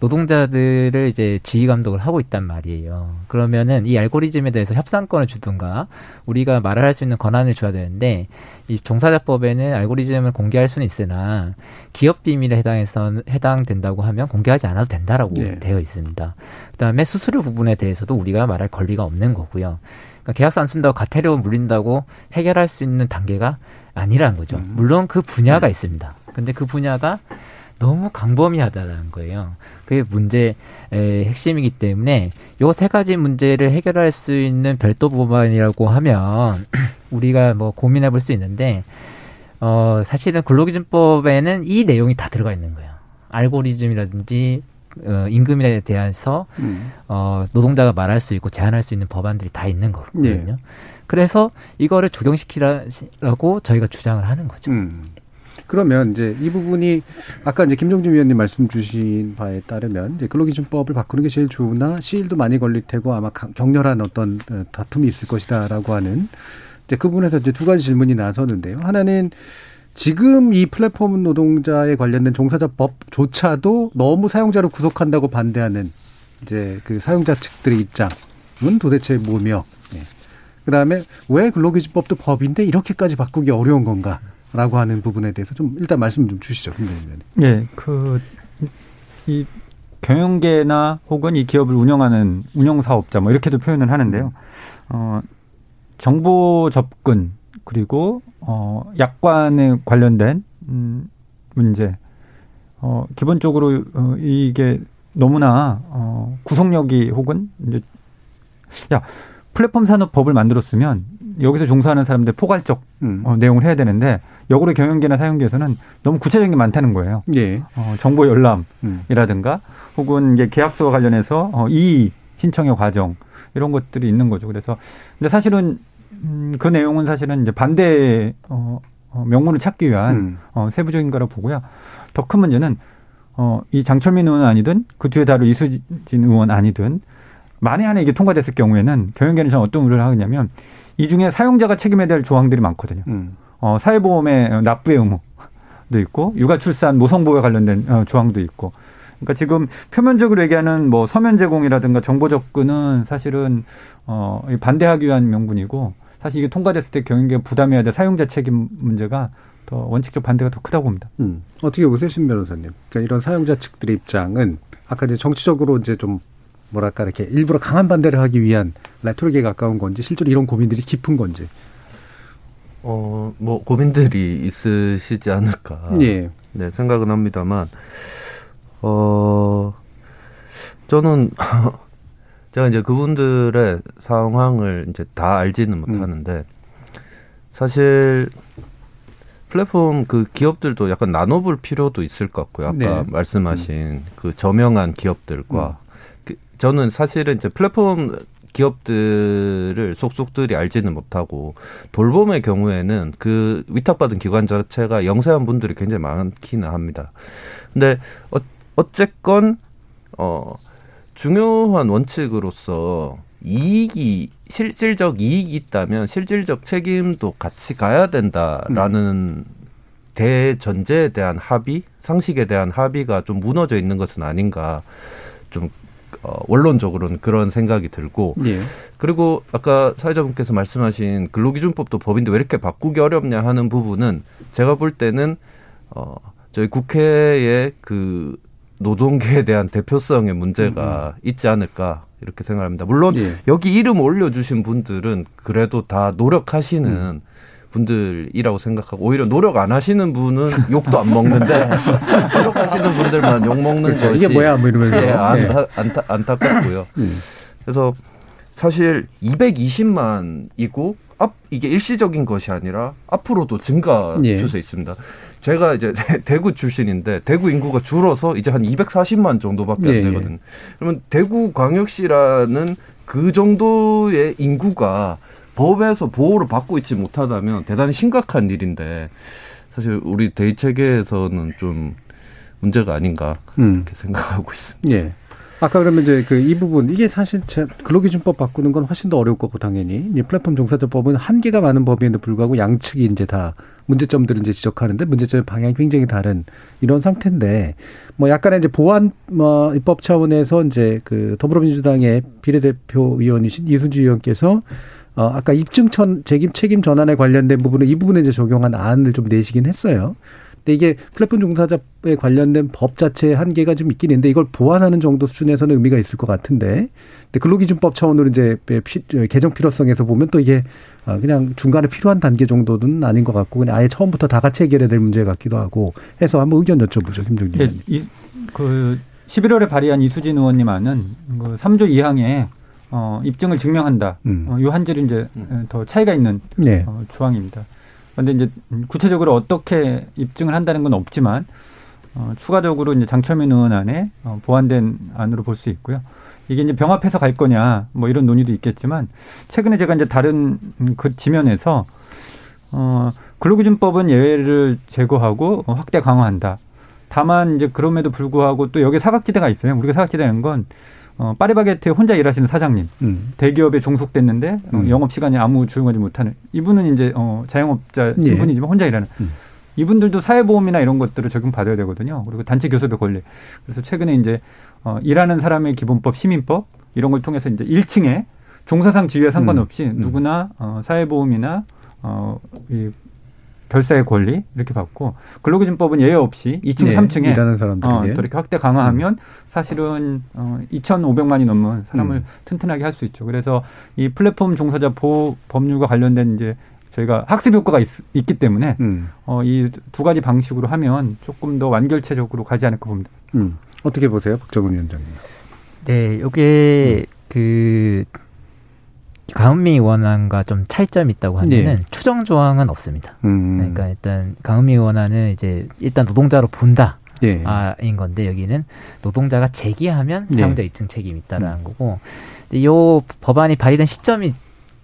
노동자들을 이제 지휘 감독을 하고 있단 말이에요. 그러면은 이 알고리즘에 대해서 협상권을 주든가 우리가 말을 할 수 있는 권한을 줘야 되는데 이 종사자법에는 알고리즘을 공개할 수는 있으나 기업 비밀에 해당해서 해당된다고 하면 공개하지 않아도 된다라고 네. 되어 있습니다. 그다음에 수수료 부분에 대해서도 우리가 말할 권리가 없는 거고요. 그러니까 계약서 안 쓴다고 가태료 물린다고 해결할 수 있는 단계가 아니라는 거죠. 음. 물론 그 분야가 네. 있습니다. 근데 그 분야가 너무 강범위하다는 거예요. 그게 문제의 핵심이기 때문에 요 세 가지 문제를 해결할 수 있는 별도 법안이라고 하면 (clears throat) 우리가 뭐 고민해 볼 수 있는데 어 사실은 근로기준법에는 이 내용이 다 들어가 있는 거예요. 알고리즘이라든지 어, 임금에 대해서 음. 어, 노동자가 말할 수 있고 제한할 수 있는 법안들이 다 있는 거거든요. 네. 그래서 이거를 적용시키라고 저희가 주장을 하는 거죠. 음. 그러면 이제 이 부분이 아까 이제 김종준 위원님 말씀 주신 바에 따르면 이제 근로기준법을 바꾸는 게 제일 좋으나 시일도 많이 걸릴 테고 아마 격렬한 어떤 어, 다툼이 있을 것이다라고 하는 이제 그 부분에서 이제 두 가지 질문이 나서는데요. 하나는 지금 이 플랫폼 노동자에 관련된 종사자법조차도 너무 사용자를 구속한다고 반대하는 이제 그 사용자 측들의 입장은 도대체 뭐며, 네. 그 다음에 왜 근로기준법도 법인데 이렇게까지 바꾸기 어려운 건가? 라고 하는 부분에 대해서 좀 일단 말씀 좀 주시죠, 김대님. 예, 그, 이 경영계나 혹은 이 기업을 운영하는 운영사업자 뭐 이렇게도 표현을 하는데요. 어, 정보 접근, 그리고, 어, 약관에 관련된, 음, 문제. 어, 기본적으로, 어, 이게 너무나, 어, 구속력이 혹은, 이제, 야, 플랫폼 산업법을 만들었으면 여기서 종사하는 사람들 포괄적 음. 어, 내용을 해야 되는데 역으로 경영계나 사용계에서는 너무 구체적인 게 많다는 거예요. 예. 어, 정보 열람이라든가 음. 혹은 이제 계약서와 관련해서 어, 이 신청의 과정 이런 것들이 있는 거죠. 그래서 근데 사실은 음, 그 내용은 사실은 이제 반대 어, 어 명분을 찾기 위한 음. 어, 세부적인 거라 보고요. 더 큰 문제는 어, 이 장철민 의원 아니든 그 뒤에 다룰 이수진 의원 아니든 만에 하나 이게 통과됐을 경우에는 경영계는 저는 어떤 우려를 하겠냐면 이 중에 사용자가 책임에 대할 조항들이 많거든요. 음. 어, 사회보험의 납부의 의무도 있고 육아 출산 노성보호에 관련된 어, 조항도 있고 그러니까 지금 표면적으로 얘기하는 뭐 서면 제공이라든가 정보 접근은 사실은 어 반대하기 위한 명분이고 사실 이게 통과됐을 때 경영계가 부담해야 될 사용자 책임 문제가 더 원칙적 반대가 더 크다고 봅니다. 음. 어떻게 보세요, 신 변호사님? 그러니까 이런 사용자 측들의 입장은 아까 이제 정치적으로 이제 좀 뭐랄까 이렇게 일부러 강한 반대를 하기 위한 레토릭에 가까운 건지 실제로 이런 고민들이 깊은 건지. 어, 뭐 고민들이 있으시지 않을까. 예. 네, 생각은 합니다만 어 저는 (laughs) 제가 이제 그분들의 상황을 이제 다 알지는 못하는데 음. 사실 플랫폼 그 기업들도 약간 나눠볼 필요도 있을 것 같고요. 아까 네. 말씀하신 음. 그 저명한 기업들과 음. 저는 사실은 이제 플랫폼 기업들을 속속들이 알지는 못하고 돌봄의 경우에는 그 위탁받은 기관 자체가 영세한 분들이 굉장히 많기는 합니다. 근데 어, 어쨌건 어 중요한 원칙으로서 이익이 실질적 이익이 있다면 실질적 책임도 같이 가야 된다라는 음. 대전제에 대한 합의, 상식에 대한 합의가 좀 무너져 있는 것은 아닌가 좀 어, 원론적으로는 그런 생각이 들고 예. 그리고 아까 사회자분께서 말씀하신 근로기준법도 법인데 왜 이렇게 바꾸기 어렵냐 하는 부분은 제가 볼 때는 어 저희 국회의 그 노동계에 대한 대표성의 문제가 음. 있지 않을까 이렇게 생각합니다. 물론 예. 여기 이름 올려주신 분들은 그래도 다 노력하시는 음. 분들이라고 생각하고 오히려 노력 안 하시는 분은 (laughs) 욕도 안 먹는데 (laughs) 노력하시는 분들만 욕 먹는 그렇죠. 것이 이게 뭐야 뭐 이러면서 예, 안타, 안타, 안타깝고요. 음. 그래서 사실 220만이고 앞 이게 일시적인 것이 아니라 앞으로도 증가 예. 추세 있습니다. 제가 이제 (laughs) 대구 출신인데 대구 인구가 줄어서 이제 한 240만 정도밖에 안 예, 예. 되거든요. 예. 그러면 대구 광역시라는 그 정도의 인구가 법에서 보호를 받고 있지 못하다면 대단히 심각한 일인데 사실 우리 대의 체계에서는 좀 문제가 아닌가 음. 이렇게 생각하고 있습니다. 예. 아까 그러면 이제 그 이 부분 이게 사실 근로기준법 바꾸는 건 훨씬 더 어려울 거고 당연히 이 플랫폼 종사자법은 한계가 많은 법임에도 불구하고 양측이 이제 다 문제점들을 이제 지적하는데 문제점의 방향이 굉장히 다른 이런 상태인데 뭐 약간의 이제 보완 뭐 입법 차원에서 이제 그 더불어민주당의 비례대표 의원이신 이순주 의원께서 어, 아까 입증천 책임 책임 전환에 관련된 부분은 이 부분에 이제 적용한 안을 좀 내시긴 했어요. 근데 이게 플랫폼 종사자에 관련된 법 자체의 한계가 좀 있긴 있는데 이걸 보완하는 정도 수준에서는 의미가 있을 것 같은데. 근데 근로기준법 차원으로 이제 피, 개정 필요성에서 보면 또 이게 어, 그냥 중간에 필요한 단계 정도는 아닌 것 같고 그냥 아예 처음부터 다 같이 해결해야 될 문제 같기도 하고 해서 한번 의견 여쭤보죠, 김정진 의원님. 네, 그 11월에 발의한 이수진 의원님 안은 그 3조 2항에 어, 입증을 증명한다. 음. 어, 요한 줄이 이제 음. 더 차이가 있는 네. 어, 조항입니다. 그런데 이제 구체적으로 어떻게 입증을 한다는 건 없지만 어, 추가적으로 이제 장철민 의원 안에 어, 보완된 안으로 볼 수 있고요. 이게 이제 병합해서 갈 거냐 뭐 이런 논의도 있겠지만 최근에 제가 이제 다른 그 지면에서 어, 근로기준법은 예외를 제거하고 확대 강화한다. 다만 이제 그럼에도 불구하고 또 여기 사각지대가 있어요. 우리가 사각지대는 건 어, 파리바게트에 혼자 일하시는 사장님, 음. 대기업에 종속됐는데 어, 음. 영업 시간이 아무 적용하지 못하는 이분은 이제 어, 자영업자 예. 신분이지만 혼자 일하는 음. 이분들도 사회보험이나 이런 것들을 적용받아야 되거든요. 그리고 단체 교섭의 권리. 그래서 최근에 이제 어, 일하는 사람의 기본법, 시민법 이런 걸 통해서 이제 1층에 종사상 지위와 상관없이 음. 누구나 어, 사회보험이나 어, 이 결사의 권리 이렇게 받고 근로기준법은 예외 없이 2층, 네, 3층에 일하는 사람들에게 어, 또 이렇게 확대 강화하면 음. 사실은 어 2,500만이 넘는 사람을 음. 튼튼하게 할 수 있죠. 그래서 이 플랫폼 종사자 보호 법률과 관련된 이제 저희가 학습 효과가 있, 기 때문에 음. 어, 이 두 가지 방식으로 하면 조금 더 완결체적으로 가지 않을까 봅니다. 음. 어떻게 보세요, 박정훈 위원장님? 네, 요게 음. 그 강은미 원안과 좀 차이점이 있다고 하면은 네. 추정 조항은 없습니다. 음. 그러니까 일단 강은미 원안은 이제 일단 노동자로 본다. 네. 아인 건데 여기는 노동자가 제기하면 네. 사용자 입증 책임이 있다라는 음. 거고 이 법안이 발의된 시점이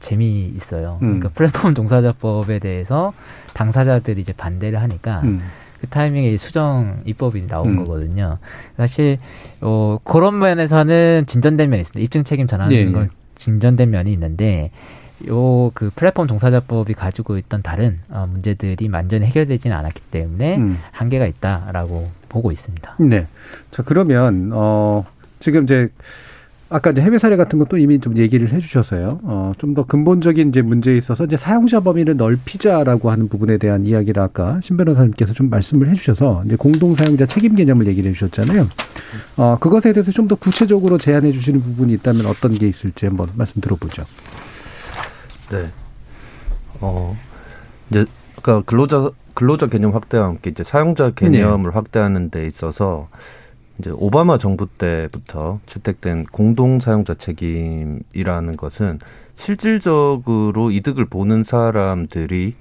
재미 있어요. 음. 그러니까 플랫폼 종사자법에 대해서 당사자들이 이제 반대를 하니까 음. 그 타이밍에 수정 입법이 나온 음. 거거든요. 사실 어 그런 면에서는 진전된 면이 있습니다. 입증 책임 전하는 예. 건 진전된 면이 있는데 요 그 플랫폼 종사자법이 가지고 있던 다른 어, 문제들이 완전히 해결되지는 않았기 때문에 음. 한계가 있다라고 보고 있습니다. 네. 자 그러면 어 지금 이제 아까 이제 해외 사례 같은 것도 이미 좀 얘기를 해주셔서요. 어, 좀 더 근본적인 이제 문제에 있어서 이제 사용자 범위를 넓히자라고 하는 부분에 대한 이야기를 아까 신 변호사님께서 좀 말씀을 해주셔서 이제 공동 사용자 책임 개념을 얘기를 해주셨잖아요. 어, 그것에 대해서 좀 더 구체적으로 제안해 주시는 부분이 있다면 어떤 게 있을지 한번 말씀 들어보죠. 네. 어, 이제 아까 근로자 근로자 개념 확대와 함께 이제 사용자 개념을 네. 확대하는 데 있어서 이제 오바마 정부 때부터 채택된 공동 사용자 책임이라는 것은 실질적으로 이득을 보는 사람들이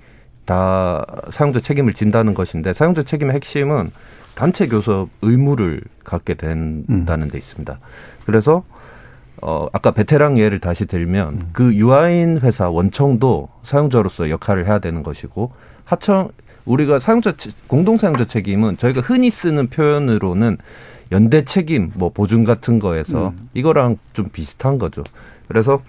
다 사용자 책임을 진다는 것인데 사용자 책임의 핵심은 단체 교섭 의무를 갖게 된다는 데 있습니다. 그래서 어 아까 베테랑 예를 다시 들면 음. 그 유아인 회사 원청도 사용자로서 역할을 해야 되는 것이고 하청 우리가 사용자 공동 사용자 책임은 저희가 흔히 쓰는 표현으로는 연대 책임 뭐 보증 같은 거에서 음. 이거랑 좀 비슷한 거죠. 그래서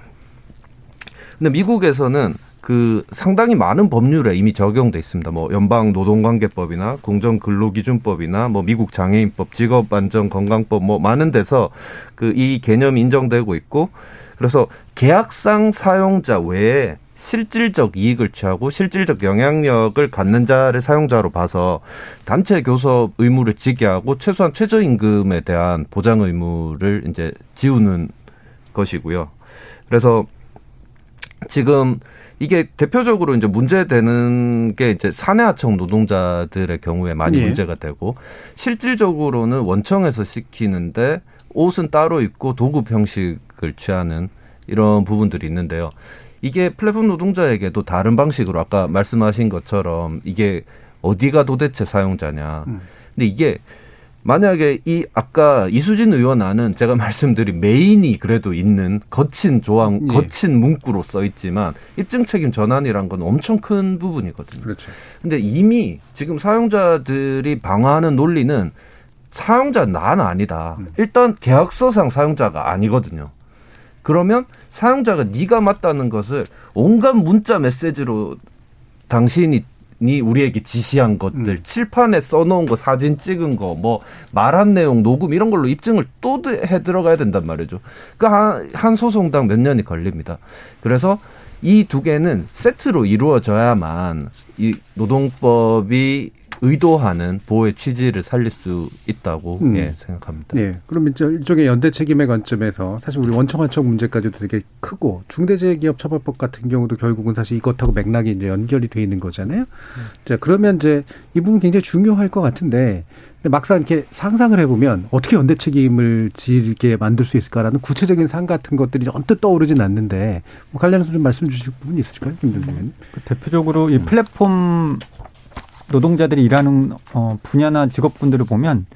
근데 미국에서는 그 상당히 많은 법률에 이미 적용돼 있습니다. 뭐 연방 노동관계법이나 공정 근로기준법이나 뭐 미국 장애인법, 직업안전건강법 뭐 많은 데서 그 이 개념이 인정되고 있고 그래서 계약상 사용자 외에 실질적 이익을 취하고 실질적 영향력을 갖는 자를 사용자로 봐서 단체 교섭 의무를 지게 하고 최소한 최저임금에 대한 보장 의무를 이제 지우는 것이고요. 그래서 지금 이게 대표적으로 이제 문제되는 게 이제 사내하청 노동자들의 경우에 많이 예. 문제가 되고 실질적으로는 원청에서 시키는데 옷은 따로 입고 도급 형식을 취하는 이런 부분들이 있는데요. 이게 플랫폼 노동자에게도 다른 방식으로 아까 말씀하신 것처럼 이게 어디가 도대체 사용자냐. 음. 근데 이게 만약에 이 아까 이수진 의원 안은 제가 (laughs) 말씀드린 메인이 그래도 있는 거친 조항, 예. 거친 문구로 써 있지만 입증 책임 전환이란 건 엄청 큰 부분이거든요. 그렇죠. 근데 이미 지금 사용자들이 방어하는 논리는 사용자 난 아니다. 음. 일단 계약서상 사용자가 아니거든요. 그러면 사용자가 네가 맞다는 것을 온갖 문자 메시지로 당신이 니 우리에게 지시한 것들 음. 칠판에 써놓은 거 사진 찍은 거 뭐 말한 내용 녹음 이런 걸로 입증을 또 해 들어가야 된단 말이죠. 그한 한 소송당 몇 년이 걸립니다. 그래서 이 두 개는 세트로 이루어져야만 이 노동법이 의도하는 보호의 취지를 살릴 수 있다고 음. 예, 생각합니다. 예. 그럼 이제 일종의 연대 책임의 관점에서 사실 우리 원청한청 문제까지도 되게 크고 중대재해기업처벌법 같은 경우도 결국은 사실 이것하고 맥락이 이제 연결이 돼 있는 거잖아요. 음. 자, 그러면 이제 이 부분 굉장히 중요할 것 같은데 막상 이렇게 상상을 해보면 어떻게 연대 책임을 지게 만들 수 있을까라는 구체적인 상 같은 것들이 언뜻 떠오르진 않는데 뭐 관련해서 좀 말씀 주실 부분이 있을까요, 김정민 의원? 그 대표적으로 이 플랫폼 노동자들이 일하는 어, 분야나 직업군들을 보면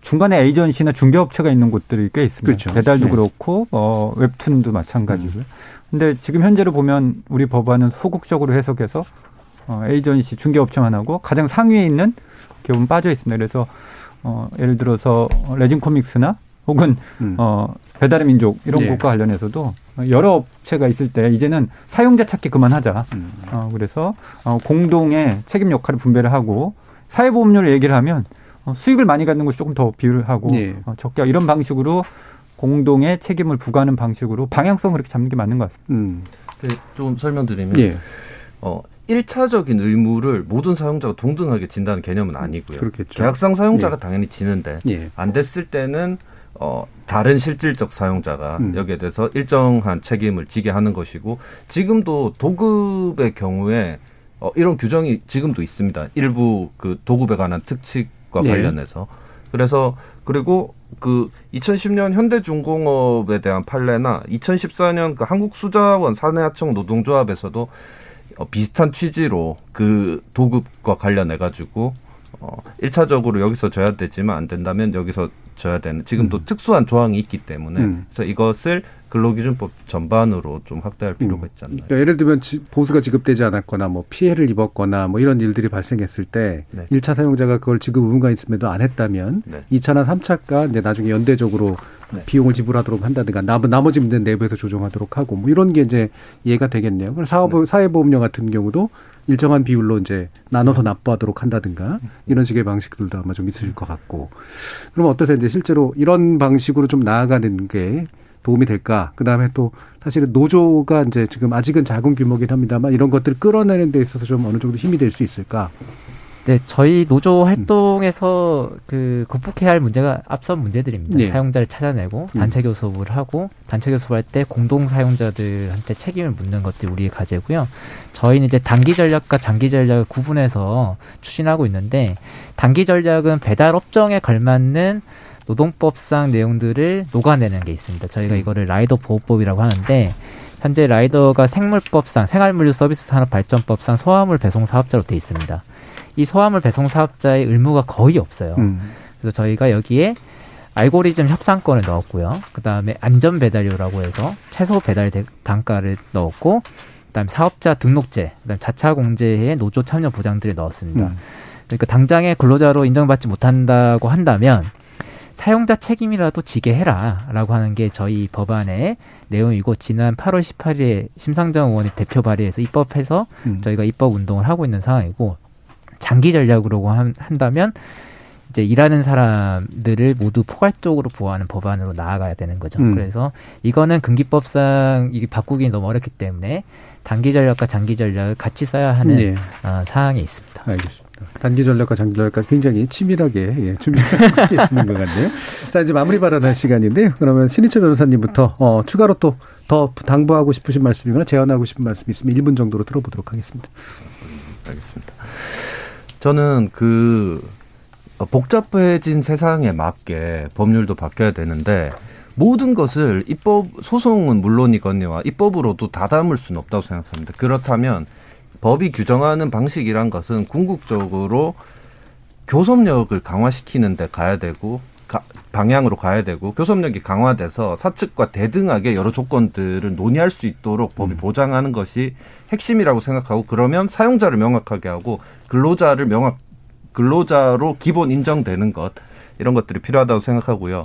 중간에 에이전시나 중개업체가 있는 곳들이 꽤 있습니다. 그렇죠. 배달도 네. 그렇고 어, 웹툰도 마찬가지고요. 음. 근데 지금 현재로 보면 우리 법안은 소극적으로 해석해서 어, 에이전시 중개업체만 하고 가장 상위에 있는 기업은 빠져 있습니다. 그래서 어, 예를 들어서 레진 코믹스나 혹은 음. 어, 배달의 민족 이런 예. 곳과 관련해서도 여러 업체가 있을 때 이제는 사용자 찾기 그만하자. 음. 어, 그래서 어, 공동의 책임 역할을 분배를 하고 사회보험료를 얘기를 하면 어, 수익을 많이 갖는 것이 조금 더 비율을 하고 예. 어, 적게 이런 방식으로 공동의 책임을 부과하는 방식으로 방향성 그렇게 잡는 게 맞는 것 같습니다. 음. 네, 좀 설명드리면 예. 어, 1차적인 의무를 모든 사용자가 동등하게 진다는 개념은 아니고요. 그렇겠죠. 계약상 사용자가 예. 당연히 지는데 예. 안 됐을 때는 어, 다른 실질적 사용자가 음. 여기에 대해서 일정한 책임을 지게 하는 것이고 지금도 도급의 경우에 어, 이런 규정이 지금도 있습니다. 일부 그 도급에 관한 특칙과 네. 관련해서 그래서 그리고 그 2010년 현대중공업에 대한 판례나 2014년 그 한국수자원 사내하청 노동조합에서도 어, 비슷한 취지로 그 도급과 관련해 가지고 어, 1차적으로 여기서 줘야 되지만 안 된다면 여기서 줘야 되는 지금도 음. 특수한 조항이 있기 때문에 음. 그래서 이것을 근로기준법 전반으로 좀 확대할 음. 필요가 있지 않나요? 그러니까 예를 들면 보수가 지급되지 않았거나 뭐 피해를 입었거나 뭐 이런 일들이 발생했을 때 네. 1차 사용자가 그걸 지급 의무가 있음에도 안 했다면 네. 2차나 3차가 이제 나중에 연대적으로 네. 비용을 지불하도록 한다든가 나머지 문제는 내부에서 조정하도록 하고 뭐 이런 게 이제 이해가 되겠네요. 그럼 사업 네. 사회보험료 같은 경우도 일정한 비율로 이제 나눠서 납부하도록 한다든가 이런 식의 방식들도 아마 좀 있으실 것 같고 그럼 어떠세요? 이제 실제로 이런 방식으로 좀 나아가는 게 도움이 될까? 그 다음에 또 사실은 노조가 이제 지금 아직은 작은 규모긴 합니다만 이런 것들을 끌어내는 데 있어서 좀 어느 정도 힘이 될 수 있을까? 네, 저희 노조 음. 활동에서 음. 그 극복해야 할 문제가 앞선 문제들입니다. 네. 사용자를 찾아내고 음. 단체 교섭을 하고 단체 교섭할 때 공동 사용자들한테 책임을 묻는 것들이 우리의 과제고요. 저희는 이제 단기 전략과 장기 전략을 구분해서 추진하고 있는데 단기 전략은 배달 업종에 걸맞는 노동법상 내용들을 녹아내는 게 있습니다. 저희가 음. 이거를 라이더 보호법이라고 하는데 현재 라이더가 생물법상 생활물류 서비스 산업 발전법상 소화물 배송 사업자로 돼 있습니다. 이 소화물 배송 사업자의 의무가 거의 없어요. 음. 그래서 저희가 여기에 알고리즘 협상권을 넣었고요. 그 다음에 안전 배달료라고 해서 최소 배달 단가를 넣었고, 그다음에 사업자 등록제, 그다음 자차 공제에 노조 참여 보장들을 넣었습니다. 음. 그러니까 당장에 근로자로 인정받지 못한다고 한다면 사용자 책임이라도 지게 해라라고 하는 게 저희 법안의 내용이고 지난 8월 18일에 심상정 의원이 대표 발의해서 입법해서 음. 저희가 입법 운동을 하고 있는 상황이고 장기 전략으로 한다면 이제 일하는 사람들을 모두 포괄적으로 보호하는 법안으로 나아가야 되는 거죠. 음. 그래서 이거는 근기법상 이게 바꾸기 너무 어렵기 때문에 단기 전략과 장기 전략을 같이 써야 하는 네. 어, 사항이 있습니다. 알겠습니다. 단기 전략과 장기 전략과 굉장히 치밀하게 예, 준비하고 (laughs) 계시는 것 같네요. 자 이제 마무리 발언할 시간인데요. 그러면 신희철 변호사님부터 어, 추가로 또 더 당부하고 싶으신 말씀이거나 제안하고 싶은 말씀이 있으면 1분 정도로 들어보도록 하겠습니다. 알겠습니다. 저는 그 복잡해진 세상에 맞게 법률도 바뀌어야 되는데 모든 것을 입법 소송은 물론이거니와 입법으로도 다 담을 수는 없다고 생각합니다. 그렇다면 법이 규정하는 방식이란 것은 궁극적으로 교섭력을 강화시키는 데 가야 되고 가, 방향으로 가야 되고 교섭력이 강화돼서 사측과 대등하게 여러 조건들을 논의할 수 있도록 법이 음. 보장하는 것이 핵심이라고 생각하고 그러면 사용자를 명확하게 하고 근로자를 명확 근로자로 기본 인정되는 것 이런 것들이 필요하다고 생각하고요.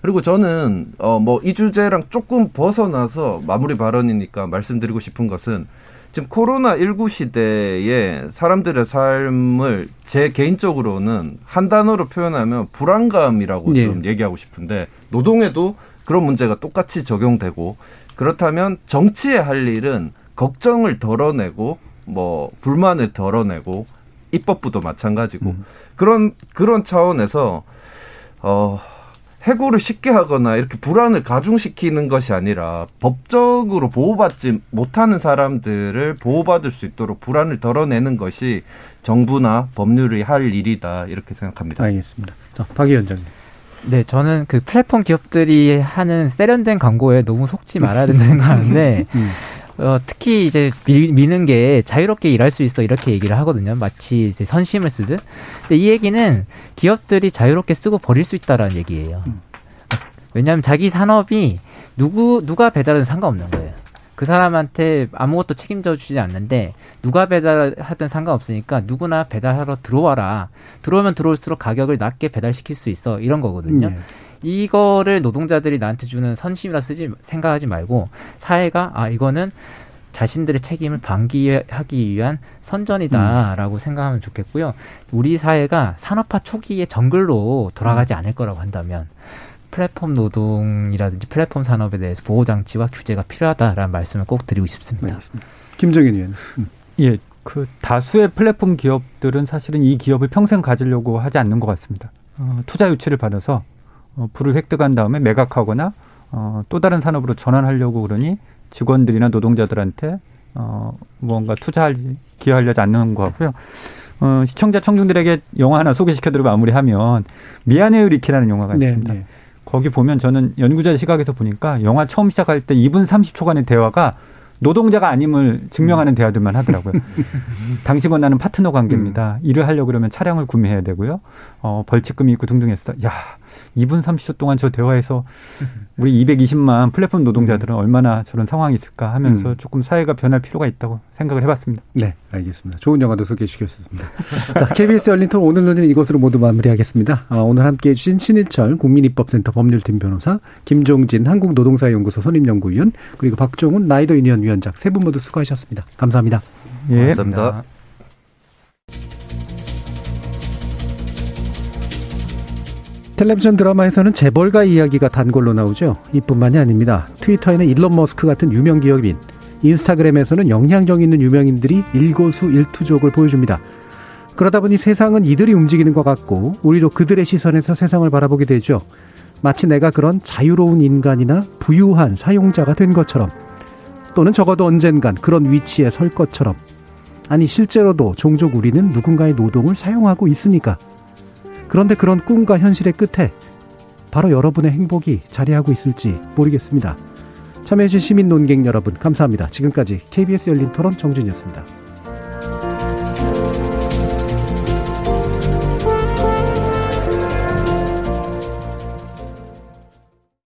그리고 저는 어 뭐 이 주제랑 조금 벗어나서 마무리 발언이니까 말씀드리고 싶은 것은 지금 코로나 19 시대에 사람들의 삶을 제 개인적으로는 한 단어로 표현하면 불안감이라고 네. 좀 얘기하고 싶은데 노동에도 그런 문제가 똑같이 적용되고 그렇다면 정치에 할 일은 걱정을 덜어내고 뭐 불만을 덜어내고 입법부도 마찬가지고 음. 그런 그런 차원에서 어 해고를 쉽게 하거나 이렇게 불안을 가중시키는 것이 아니라 법적으로 보호받지 못하는 사람들을 보호받을 수 있도록 불안을 덜어내는 것이 정부나 법률이 할 일이다 이렇게 생각합니다. 알겠습니다. 자, 박 위원장님. 네, 저는 그 플랫폼 기업들이 하는 세련된 광고에 너무 속지 말아야 된다는 거 하는데 (laughs) 음. 어, 특히 이제 미, 미는 게 자유롭게 일할 수 있어 이렇게 얘기를 하거든요. 마치 이제 선심을 쓰듯. 근데 이 얘기는 기업들이 자유롭게 쓰고 버릴 수 있다라는 얘기예요. 음. 왜냐하면 자기 산업이 누구 누가 배달은 상관없는 거예요. 그 사람한테 아무것도 책임져 주지 않는데 누가 배달하든 상관없으니까 누구나 배달하러 들어와라. 들어오면 들어올수록 가격을 낮게 배달시킬 수 있어. 이런 거거든요. 네. 이거를 노동자들이 나한테 주는 선심이라 쓰지 생각하지 말고 사회가 아 이거는 자신들의 책임을 방기하기 위한 선전이다라고 음. 생각하면 좋겠고요. 우리 사회가 산업화 초기의 정글로 돌아가지 음. 않을 거라고 한다면 플랫폼 노동이라든지 플랫폼 산업에 대해서 보호 장치와 규제가 필요하다라는 말씀을 꼭 드리고 싶습니다. 김정인 의원. 음. 예, 그 다수의 플랫폼 기업들은 사실은 이 기업을 평생 가지려고 하지 않는 것 같습니다. 어, 투자 유치를 받아서 어, 부를 획득한 다음에 매각하거나 어, 또 다른 산업으로 전환하려고 그러니 직원들이나 노동자들한테 어, 무언가 투자할 기여하려지 않는 거 같고요. 어, 시청자 청중들에게 영화 하나 소개시켜드리고 마무리하면 미안해요 리키라는 영화가 네, 있습니다. 네. 거기 보면 저는 연구자 시각에서 보니까 영화 처음 시작할 때 2분 30초간의 대화가 노동자가 아님을 증명하는 음. 대화들만 하더라고요. (laughs) 당신과 나는 파트너 관계입니다. 음. 일을 하려고 그러면 차량을 구매해야 되고요. 어, 벌칙금이 있고 등등 해서 야, 2분 30초 동안 저 대화에서 우리 220만 플랫폼 노동자들은 얼마나 저런 상황이 있을까 하면서 음. 조금 사회가 변할 필요가 있다고 생각을 해봤습니다. 네, 알겠습니다. 좋은 영화도 소개시켰습니다. (laughs) 자, KBS 열린 토론 오늘 논의는 이것으로 모두 마무리하겠습니다. 아, 오늘 함께해 주신 신일철 국민입법센터 법률팀 변호사, 김종진 한국노동사연구소 선임연구위원, 그리고 박종훈 라이더 유니언 위원장 세 분 모두 수고하셨습니다. 감사합니다. 예. 감사합니다. 텔레비전 드라마에서는 재벌가 이야기가 단골로 나오죠. 이뿐만이 아닙니다. 트위터에는 일론 머스크 같은 유명 기업인, 인스타그램에서는 영향력 있는 유명인들이 일거수 일투족을 보여줍니다. 그러다 보니 세상은 이들이 움직이는 것 같고 우리도 그들의 시선에서 세상을 바라보게 되죠. 마치 내가 그런 자유로운 인간이나 부유한 사용자가 된 것처럼 또는 적어도 언젠간 그런 위치에 설 것처럼 아니 실제로도 종종 우리는 누군가의 노동을 사용하고 있으니까 그런데 그런 꿈과 현실의 끝에 바로 여러분의 행복이 자리하고 있을지 모르겠습니다. 참여해주신 시민 논객 여러분 감사합니다. 지금까지 KBS 열린 토론 정준이었습니다.